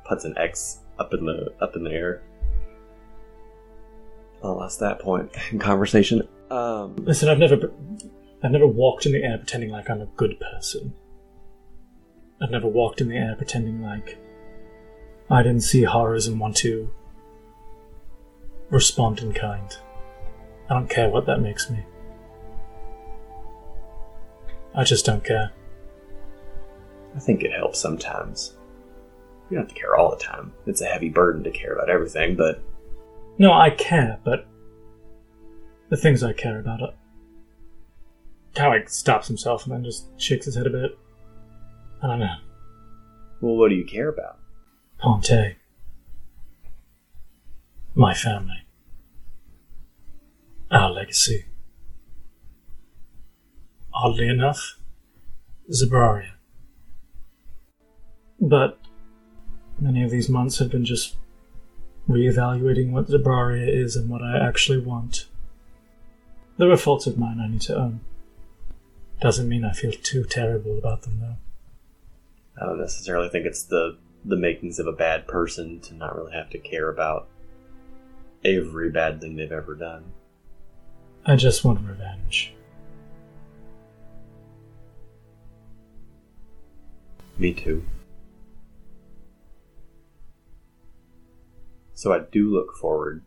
puts an X up in the up in the air. Oh, lost that point in conversation. Um, Listen, I've never, I've never walked in the air pretending like I'm a good person. I've never walked in the air pretending like I didn't see horrors and want to respond in kind. I don't care what that makes me. I just don't care. I think it helps sometimes. You don't have to care all the time. It's a heavy burden to care about everything, but No, I care, but the things I care about are. Kind stops himself and then just shakes his head a bit. I don't know. well, what do you care about? Ponte. My family. Our legacy. Oddly enough, Zabraria. But many of these months have been just reevaluating what Zabraria is and what I actually want. There are faults of mine I need to own. Doesn't mean I feel too terrible about them, though. I don't necessarily think it's the the makings of a bad person to not really have to care about every bad thing they've ever done. I just want revenge. Me too. So I do look forward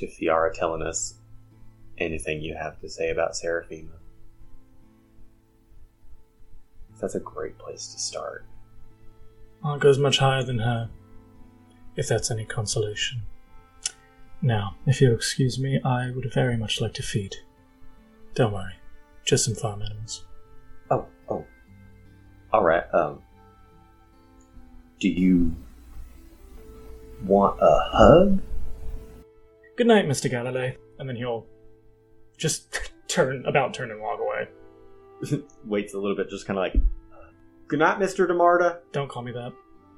to Fiara telling us anything you have to say about Serafima. That's a great place to start. It goes much higher than her, if that's any consolation. Now, if you'll excuse me, I would very much like to feed. Don't worry, just some farm animals. Oh, oh. Alright, um. Do you want a hug? Good night, Mr. Galilei. And then he'll just turn, about turn and walk away. Waits a little bit, just kind of like, uh, Good night, Mr. DeMarta. Don't call me that.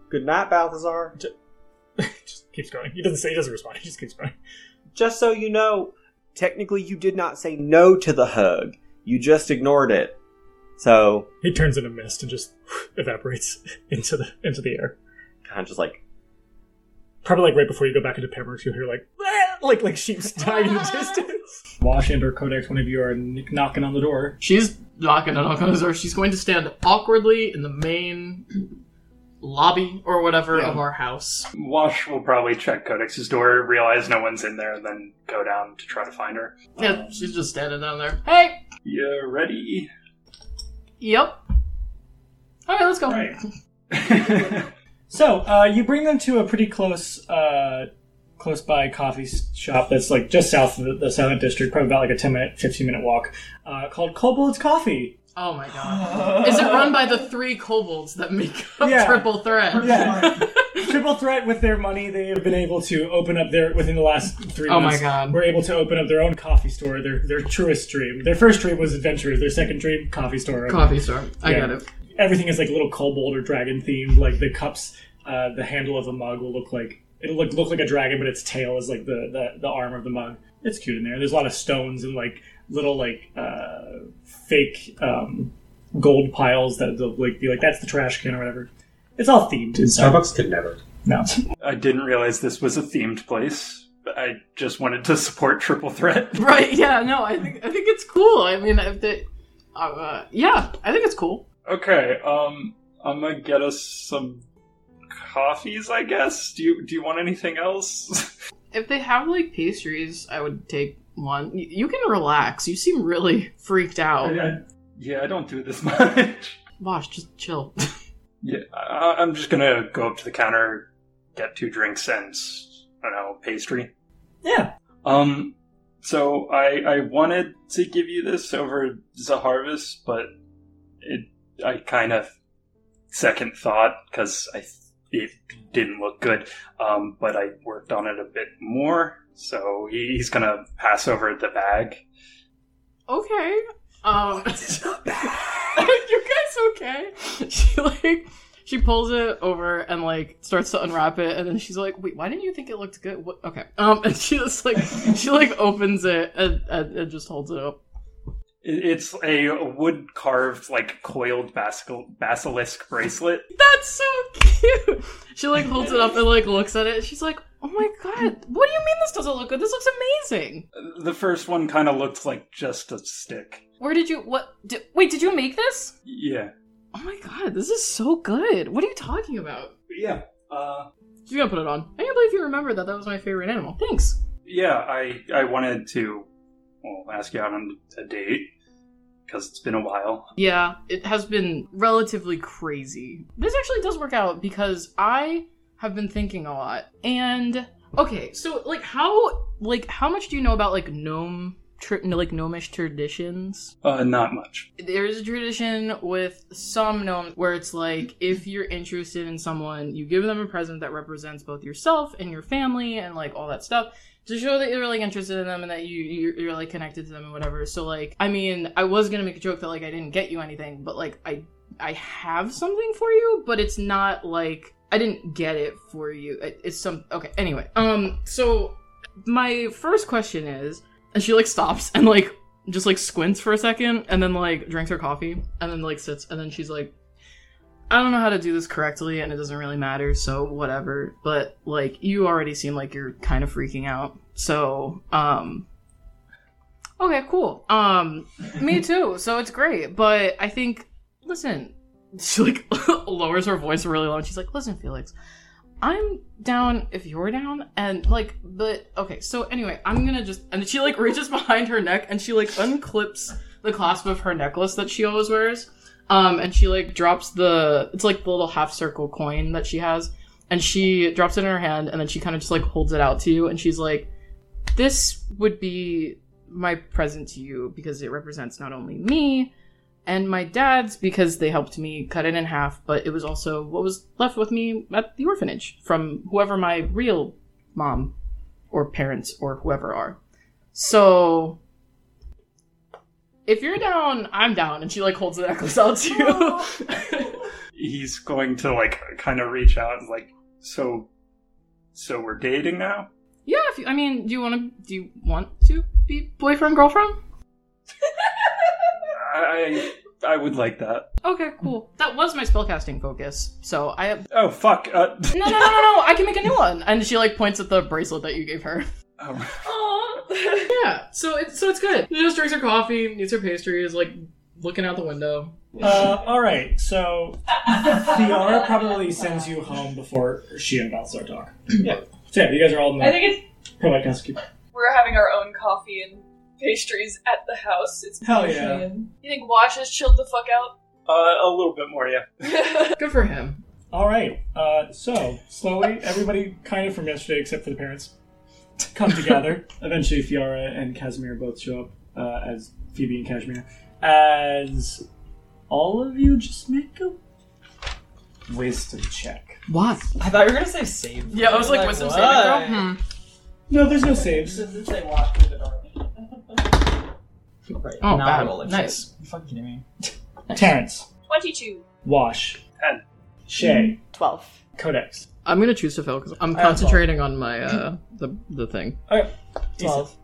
Good night, Balthazar. just keeps going. He doesn't say, he doesn't respond, he just keeps going. Just so you know, technically you did not say no to the hug. You just ignored it. So, He turns into mist and just evaporates into the into the air. kind of just like, Probably like right before you go back into Pembroke, you'll hear like like like sheep dying in the distance. Wash and or Codex, one of you are kn- knocking on the door. She's not gonna knock on his door. She's going to stand awkwardly in the main lobby or whatever Yeah. of our house. Wash will probably check Codex's door, realize no one's in there, and then go down to try to find her. Yeah, she's just standing down there. Hey, You ready? yep. All right, let's go. Right. So uh, you bring them to a pretty close, uh, close by coffee shop that's like just south of the, Silent District, probably about like a ten minute, fifteen minute walk, uh, called Kobold's Coffee. Oh my god. Is it run by the three kobolds that make up Yeah. Triple Threat? Yeah. Triple Threat with their money, they have been able to open up their within the last three Oh my. God. We're able to open up their own coffee store. Their their truest dream. Their first dream was adventurers. Their second dream, coffee store. Coffee store. I Yeah. get it. Everything is like a little kobold or dragon themed. Like the cups, uh, the handle of the mug will look like it'll look look like a dragon, but its tail is like the the, the arm of the mug. It's cute in there. There's a lot of stones and like little like uh, fake um, gold piles that they'll like be like that's the trash can or whatever. It's all themed inside. Starbucks could never. No. I didn't realize this was a themed place. I just wanted to support Triple Threat. Right? Yeah. No, I think I think it's cool. I mean, if they, uh, yeah, I think it's cool. Okay, um, I'm gonna get us some coffees, I guess. Do you do you want anything else? If they have like pastries, I would take one. Y- You can relax. You seem really freaked out. yeah, I don't do this much. Bosh, just chill. Yeah, I, I'm just gonna go up to the counter, get two drinks and I don't know pastry. Yeah. Um, so I I wanted to give you this over the Zaharvis, but it I kind of second thought because I it didn't look good. Um, but I worked on it a bit more, so he, he's gonna pass over the bag. okay. Um, you guys okay? She like she pulls it over and like starts to unwrap it, and then she's like, "Wait, why didn't you think it looked good?" What? Okay. Um, and she just like she like opens it and, and, and just holds it up. It- It's a wood carved like coiled basil- basilisk bracelet. That's so cute. She like holds it up and like looks at it. She's like, "Oh my god, what do you mean this doesn't look good? This looks amazing." The first one kind of looked like just a stick. Where did you? What? Did, wait, did you make this? Yeah. Oh my god, this is so good. What are you talking about? Yeah. Uh, You gotta put it on. I can't believe you remembered that. That was my favorite animal. Thanks. yeah, I I wanted to well ask you out on a date because it's been a while. Yeah, it has been relatively crazy. This actually does work out because I have been thinking a lot. And okay, so like how like how much do you know about like gnome tr- like gnomish traditions? Uh, not much. There's a tradition with some gnomes where it's like if you're interested in someone, you give them a present that represents both yourself and your family and like all that stuff to show that you're like interested in them and that you you're, you're like connected to them and whatever. So like, I mean, I was gonna make a joke that like I didn't get you anything, but like I I have something for you, but it's not like I didn't get it for you. It, it's some okay. Anyway, um, so my first question is, and she like stops and like just like squints for a second and then like drinks her coffee and then like sits and then she's like I don't know how to do this correctly and it doesn't really matter, so whatever. But like you already seem like you're kind of freaking out. So, um Okay, cool. Um me too. So it's great, but I think listen, she like lowers her voice really low and she's like, "Listen, Felix, I'm down if you're down and like but okay so anyway i'm gonna just and she like reaches behind her neck and she like unclips the clasp of her necklace that she always wears um and she like drops the it's like the little half circle coin that she has and she drops it in her hand and then she kind of just like holds it out to you and she's like this would be my present to you because it represents not only me and my dad's because they helped me cut it in half, but it was also what was left with me at the orphanage from whoever my real mom or parents or whoever are. So if you're down, I'm down. And she like holds the necklace out to you. He's going to like kind of reach out and like, so, so we're dating now. yeah, if you, I mean, do you want to? Do you want to be boyfriend girlfriend? I I would like that. Okay, cool. That was my spellcasting focus. So I have Oh fuck. Uh, no, no, no, no, no. I can make a new one. And she like points at the bracelet that you gave her. oh. Aww. Yeah, so it's so it's good. She just drinks her coffee, eats her pastries, like looking out the window. Uh, all right, so Fiara probably sends you home before she and Balthazar talk. Yeah. So yeah, you guys are all in I the think it's probably kind of we're having our own coffee and pastries at the house. It's Hell bougie yeah. and- You think Wash has chilled the fuck out? Uh, a little bit more, yeah. Good for him. All right, uh, so slowly, everybody kind of from yesterday, except for the parents, come together. Eventually, Fiara and Casimir both show up uh, as Phoebe and Casimir. As all of you just make a wisdom check. What? I thought you were gonna say save. Yeah, I was like, wisdom saving what? throw? Hmm. No, there's no saves. Does it say walk through the door? Right. Oh, now bad. roll it. Nice. You fucking kidding me? Terrence, 22. Wash, Ten. Shay, 12. Codex. I'm gonna choose to fail because I'm I have concentrating on my uh the the thing. Okay, Twelve.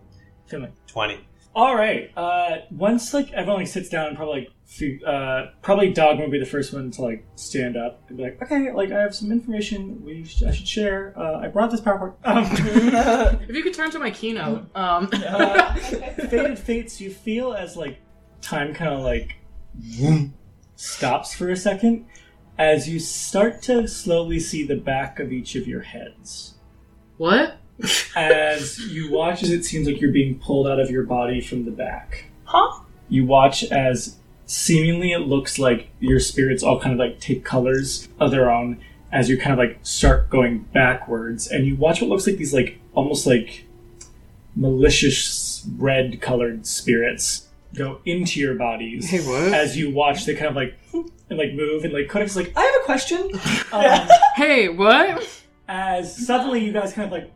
Finley. 20. All right. Uh, once like everyone like, sits down, probably like fe- uh, probably Dogma will be the first one to like stand up and be like, okay, like I have some information we sh- I should share. Uh, I brought this PowerPoint. Um, If you could turn to my keynote, um, uh, Faded Fates, you feel as like time kind of like stops for a second as you start to slowly see the back of each of your heads. what? as you watch as it seems like you're being pulled out of your body from the back. Huh? You watch as seemingly it looks like your spirits all kind of like take colors of their own as you kind of like start going backwards and you watch what looks like these like almost like malicious red colored spirits go into your bodies Hey, what? as you watch they kind of like and like move and like Codex is like I have a question um, Hey, what? as suddenly you guys kind of like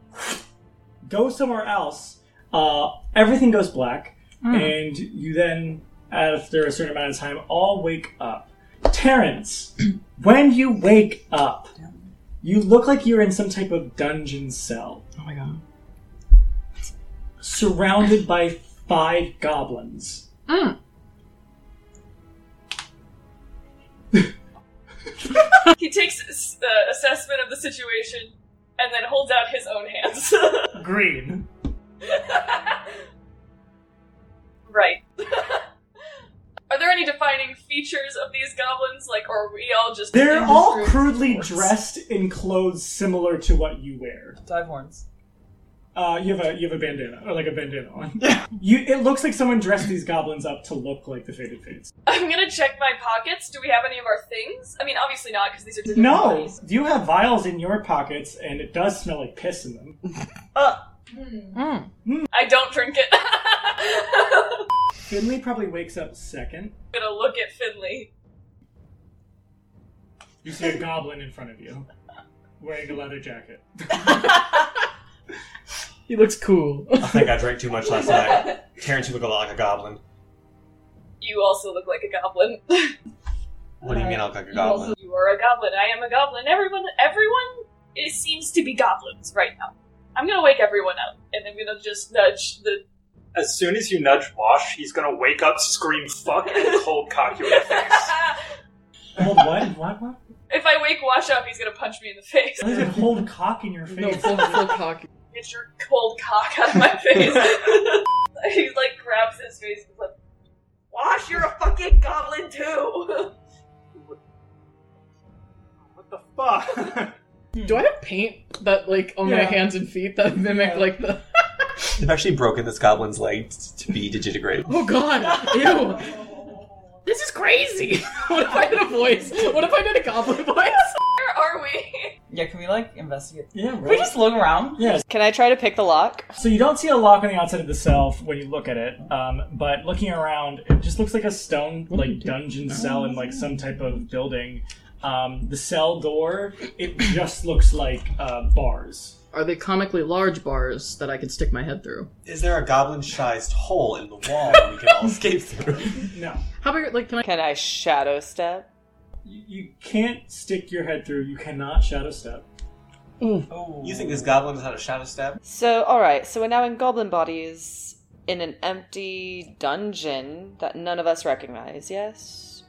go somewhere else. Uh, everything goes black, and you then, after a certain amount of time, all wake up. Terrence, when you wake up, you look like you're in some type of dungeon cell, Oh my god. surrounded by five goblins. Mm. He takes s- uh, assessment of the situation and then holds out his own hands. Green. right. Are there any defining features of these goblins? Like, or are we all just They're all crudely dressed in clothes similar to what you wear. Dive horns. Uh, you have a you have a bandana or like a bandana on. You it looks like someone dressed these goblins up to look like the Faded Fates. I'm gonna check my pockets. Do we have any of our things? I mean, obviously not, because these are different No, bodies. you have vials in your pockets, and it does smell like piss in them. Uh. Mm. I don't drink it. Finley probably wakes up second. I'm gonna look at Finley. You see a goblin in front of you, wearing a leather jacket. He looks cool. I think I drank too much last night. Terrence, you look a lot like a goblin. You also look like a goblin. What do you mean I look like a You also- goblin? You are a goblin. I am a goblin. Everyone, everyone, it seems to be goblins right now. I'm gonna wake everyone up, and I'm gonna just nudge the. As soon as you nudge Wash, he's gonna wake up, scream "fuck" and cold cock you in the face. Hold what? What? What? if I wake Wash up, he's gonna punch me in the face. Why does it hold cock in your No, face? full, full cock. Get your cold cock out of my face. he like grabs his face and is like, Wash, you're a fucking goblin too. What the fuck? Do I have paint that like on my Yeah. hands and feet that mimic Yeah. like the? They've actually broken this goblin's leg t- to be digitigrade. Oh god! Ew! This is crazy. what if I did a voice? What if I did a goblin voice? Where are we? Yeah, can we like investigate? Yeah, Can we just look around? Yes. Can I try to pick the lock? So you don't see a lock on the outside of the cell when you look at it, um, but looking around, it just looks like a stone like dungeon cell in like some type of building. Um, the cell door, it just looks like uh, bars. Are they comically large bars that I could stick my head through? Is there a goblin-sized hole in the wall that we can all escape through? No, How big? Like, can I? Can I shadow step? You, you can't stick your head through. You cannot shadow step. Oh. You think this goblin has had a shadow step? So, alright, so we're now in goblin bodies in an empty dungeon that none of us recognize, yes?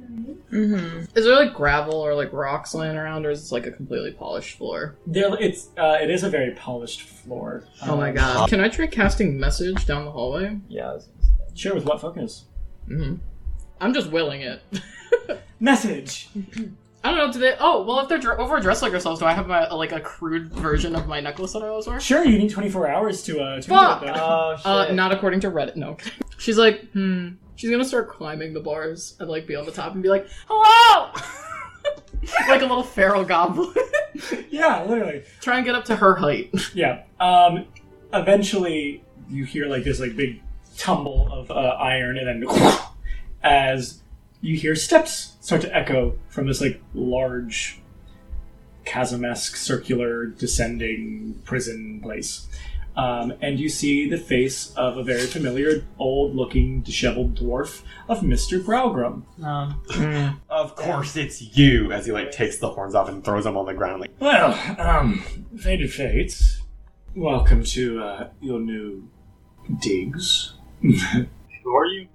Mm-hmm. Is there like gravel or like rocks laying around, or is this like a completely polished floor? There, it's uh, it is a very polished floor. Oh my Um, god! Can I try casting message down the hallway? Yeah. I was gonna say. Sure, with what focus? Mm-hmm. I'm just willing it. Message. I don't know. Do they? Oh, well, if they're dr- overdressed like ourselves, do I have my like a crude version of my necklace that I always wear? Sure, you need 24 hours to uh to Fuck! do. Oh shit. Uh, not according to Reddit. No. She's like, hmm. She's gonna start climbing the bars and like be on the top and be like, hello, like a little feral goblin. yeah, literally. Try and get up to her height. Yeah. Um. Eventually, you hear like this like big tumble of uh, iron, and then as you hear steps start to echo from this like large chasm-esque circular descending prison place. Um, and you see the face of a very familiar, old-looking, disheveled dwarf of Mister Browgrum. Um, Of course it's you, as he like takes the horns off and throws them on the ground. Like, Well, um, Faded Fates, welcome to uh, your new digs. Who are you?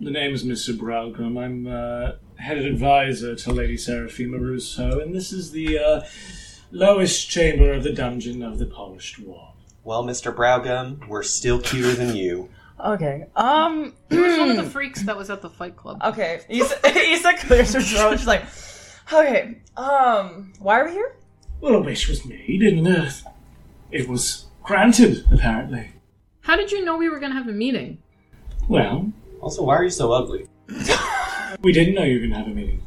The name is Mr. Browgrum. I'm uh, head advisor to Lady Serafima Rousseau, and this is the uh, lowest chamber of the dungeon of the Polished Wall. well, Mr. Browgrum, we're still cuter than you. okay. Um. Who's one of the freaks that was at the Fight Club? Okay. Iessa, Iessa clears her throat. She's like, okay. Um. Why are we here? Well, a wish was made, and uh, it was granted, apparently. How did you know we were gonna have a meeting? Well, Also, why are you so ugly? we didn't know you were going to have a meeting.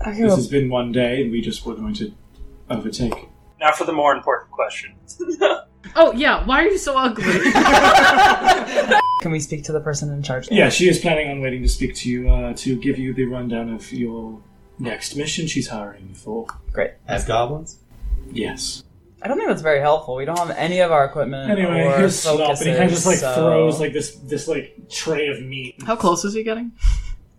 Okay. This Well, has been one day, and we just were going to overtake. Now for the more important question. Oh yeah, why are you so ugly? can we speak to the person in charge? Yeah, she is planning on waiting to speak to you uh, to give you the rundown of your next mission she's hiring you for. Great. As goblins? Yes. I don't think that's very helpful. We don't have any of our equipment. Anyway, or here's Slop, and he kind of just like so- throws like this this like tray of meat. How close is he getting?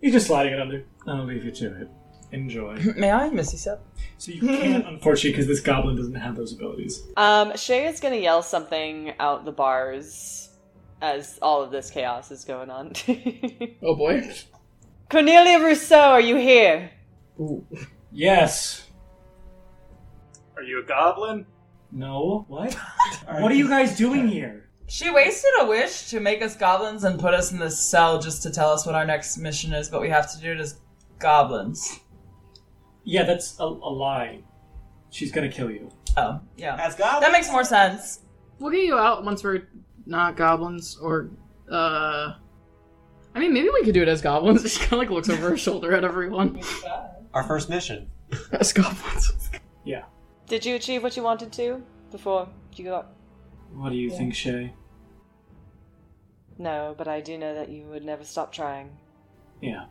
He's just sliding it under. I'll leave you to it. Enjoy. May I, Misty Step? So you can't, unfortunately, because this goblin doesn't have those abilities. Um, Shay is gonna yell something out the bars as all of this chaos is going on. Oh boy. Cornelia Rousseau, are you here? Yes. Are you a goblin? No. What? what are you guys doing here? She wasted a wish to make us goblins and put us in this cell just to tell us what our next mission is, but we have to do it as goblins. Yeah, that's a, a lie. She's gonna kill you. Oh, yeah. As goblins? That makes more sense. We'll get you out once we're not goblins, or uh. I mean, maybe we could do it as goblins. She kind of like looks over her shoulder at everyone. Our first mission. As goblins. Did you achieve what you wanted to before you got? What do you think, Shay? No, but I do know that you would never stop trying. Yeah.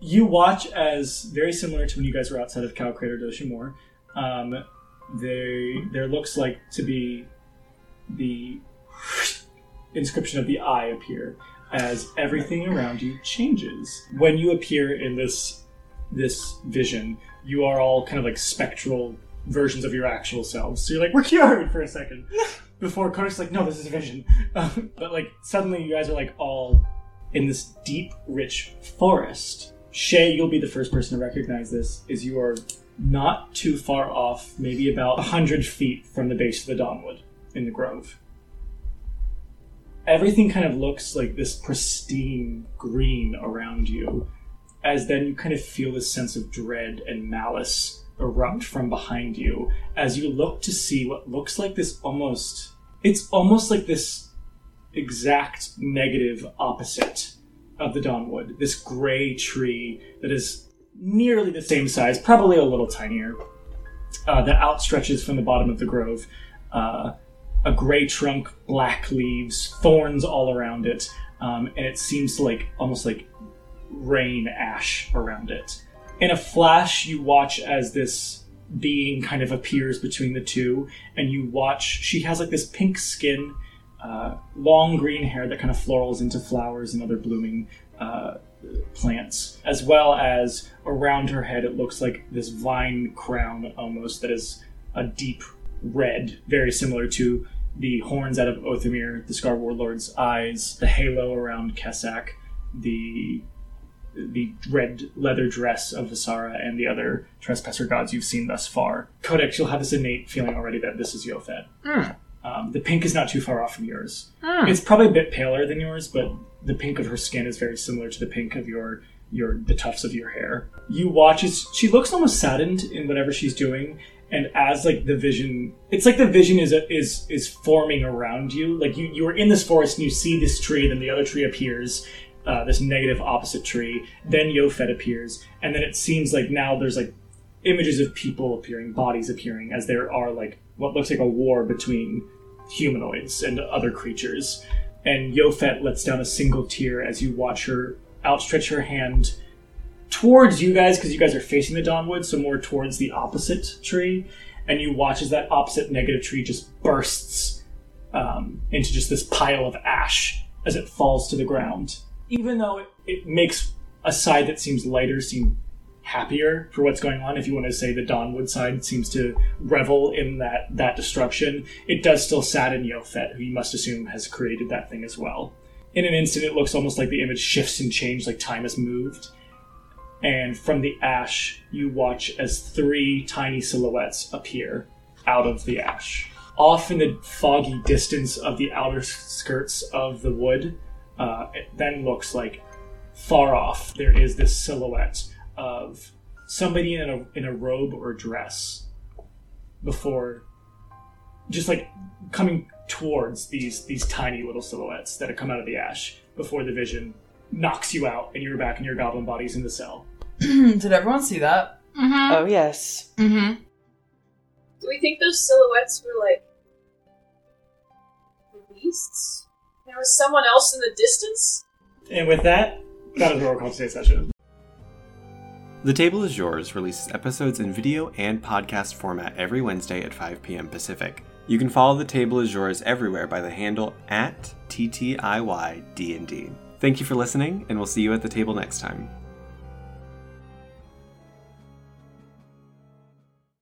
You watch as very similar to when you guys were outside of Cow Crater Doshinmore. Um, they there looks like to be the inscription of the eye appear as everything around you changes. When you appear in this this vision, you are all kind of like spectral versions of your actual selves. So you're like, we're cured for a second. Before Connor's like, no, this is a vision. Um, but like suddenly you guys are like all in this deep, rich forest. Shay, you'll be the first person to recognize this, is you are not too far off, maybe about 100 feet from the base of the Dawnwood in the grove. Everything kind of looks like this pristine green around you, as then you kind of feel this sense of dread and malice erupt from behind you as you look to see what looks like this almost. It's almost like this exact negative opposite of the Dawnwood. This gray tree that is nearly the same size, probably a little tinier, uh, that outstretches from the bottom of the grove. Uh, a gray trunk, black leaves, thorns all around it, um, and it seems like almost like rain ash around it. In a flash, you watch as this being kind of appears between the two, and you watch. She has like this pink skin, uh, long green hair that kind of florals into flowers and other blooming uh, plants, as well as around her head, it looks like this vine crown almost that is a deep red, very similar to the horns out of Othamir, the Scar Warlord's eyes, the halo around Kessak, the the red leather dress of Visara, and the other trespasser gods you've seen thus far. Codex, you'll have this innate feeling already that this is Yofed. Uh, Um, the pink is not too far off from yours. Hmm. It's probably a bit paler than yours, but the pink of her skin is very similar to the pink of your your the tufts of your hair. You watch as she looks almost saddened in whatever she's doing, and as like the vision, it's like the vision is is is forming around you. Like you you are in this forest and you see this tree, then the other tree appears. Uh, this negative opposite tree. Then Yofet appears, and then it seems like now there's like images of people appearing, bodies appearing, as there are like what looks like a war between humanoids and other creatures. And Yofet lets down a single tear as you watch her outstretch her hand towards you guys, because you guys are facing the Dawnwood, so more towards the opposite tree. And you watch as that opposite negative tree just bursts um, into just this pile of ash as it falls to the ground. Even though it, it makes a side that seems lighter seem happier for what's going on. If you want to say the Dawnwood side seems to revel in that that destruction, it does still sadden Yofet, who you must assume has created that thing as well. In an instant, it looks almost like the image shifts and changes, like time has moved. And from the ash, you watch as three tiny silhouettes appear out of the ash. Off in the foggy distance of the outer skirts of the wood, uh, it then looks like far off there is this silhouette of somebody in a in a robe or dress before just like coming towards these these tiny little silhouettes that have come out of the ash before the vision knocks you out and you're back in your goblin bodies in the cell. Did everyone see that? Mm-hmm. Oh yes. Mm-hmm. Do we think those silhouettes were like beasts? There was someone else in the distance? And with that, that is where we'll call today's session. The Table is Yours releases episodes in video and podcast format every Wednesday at 5 p.m. Pacific. You can follow The Table is Yours everywhere by the handle at TTIYDND. Thank you for listening, and we'll see you at the table next time.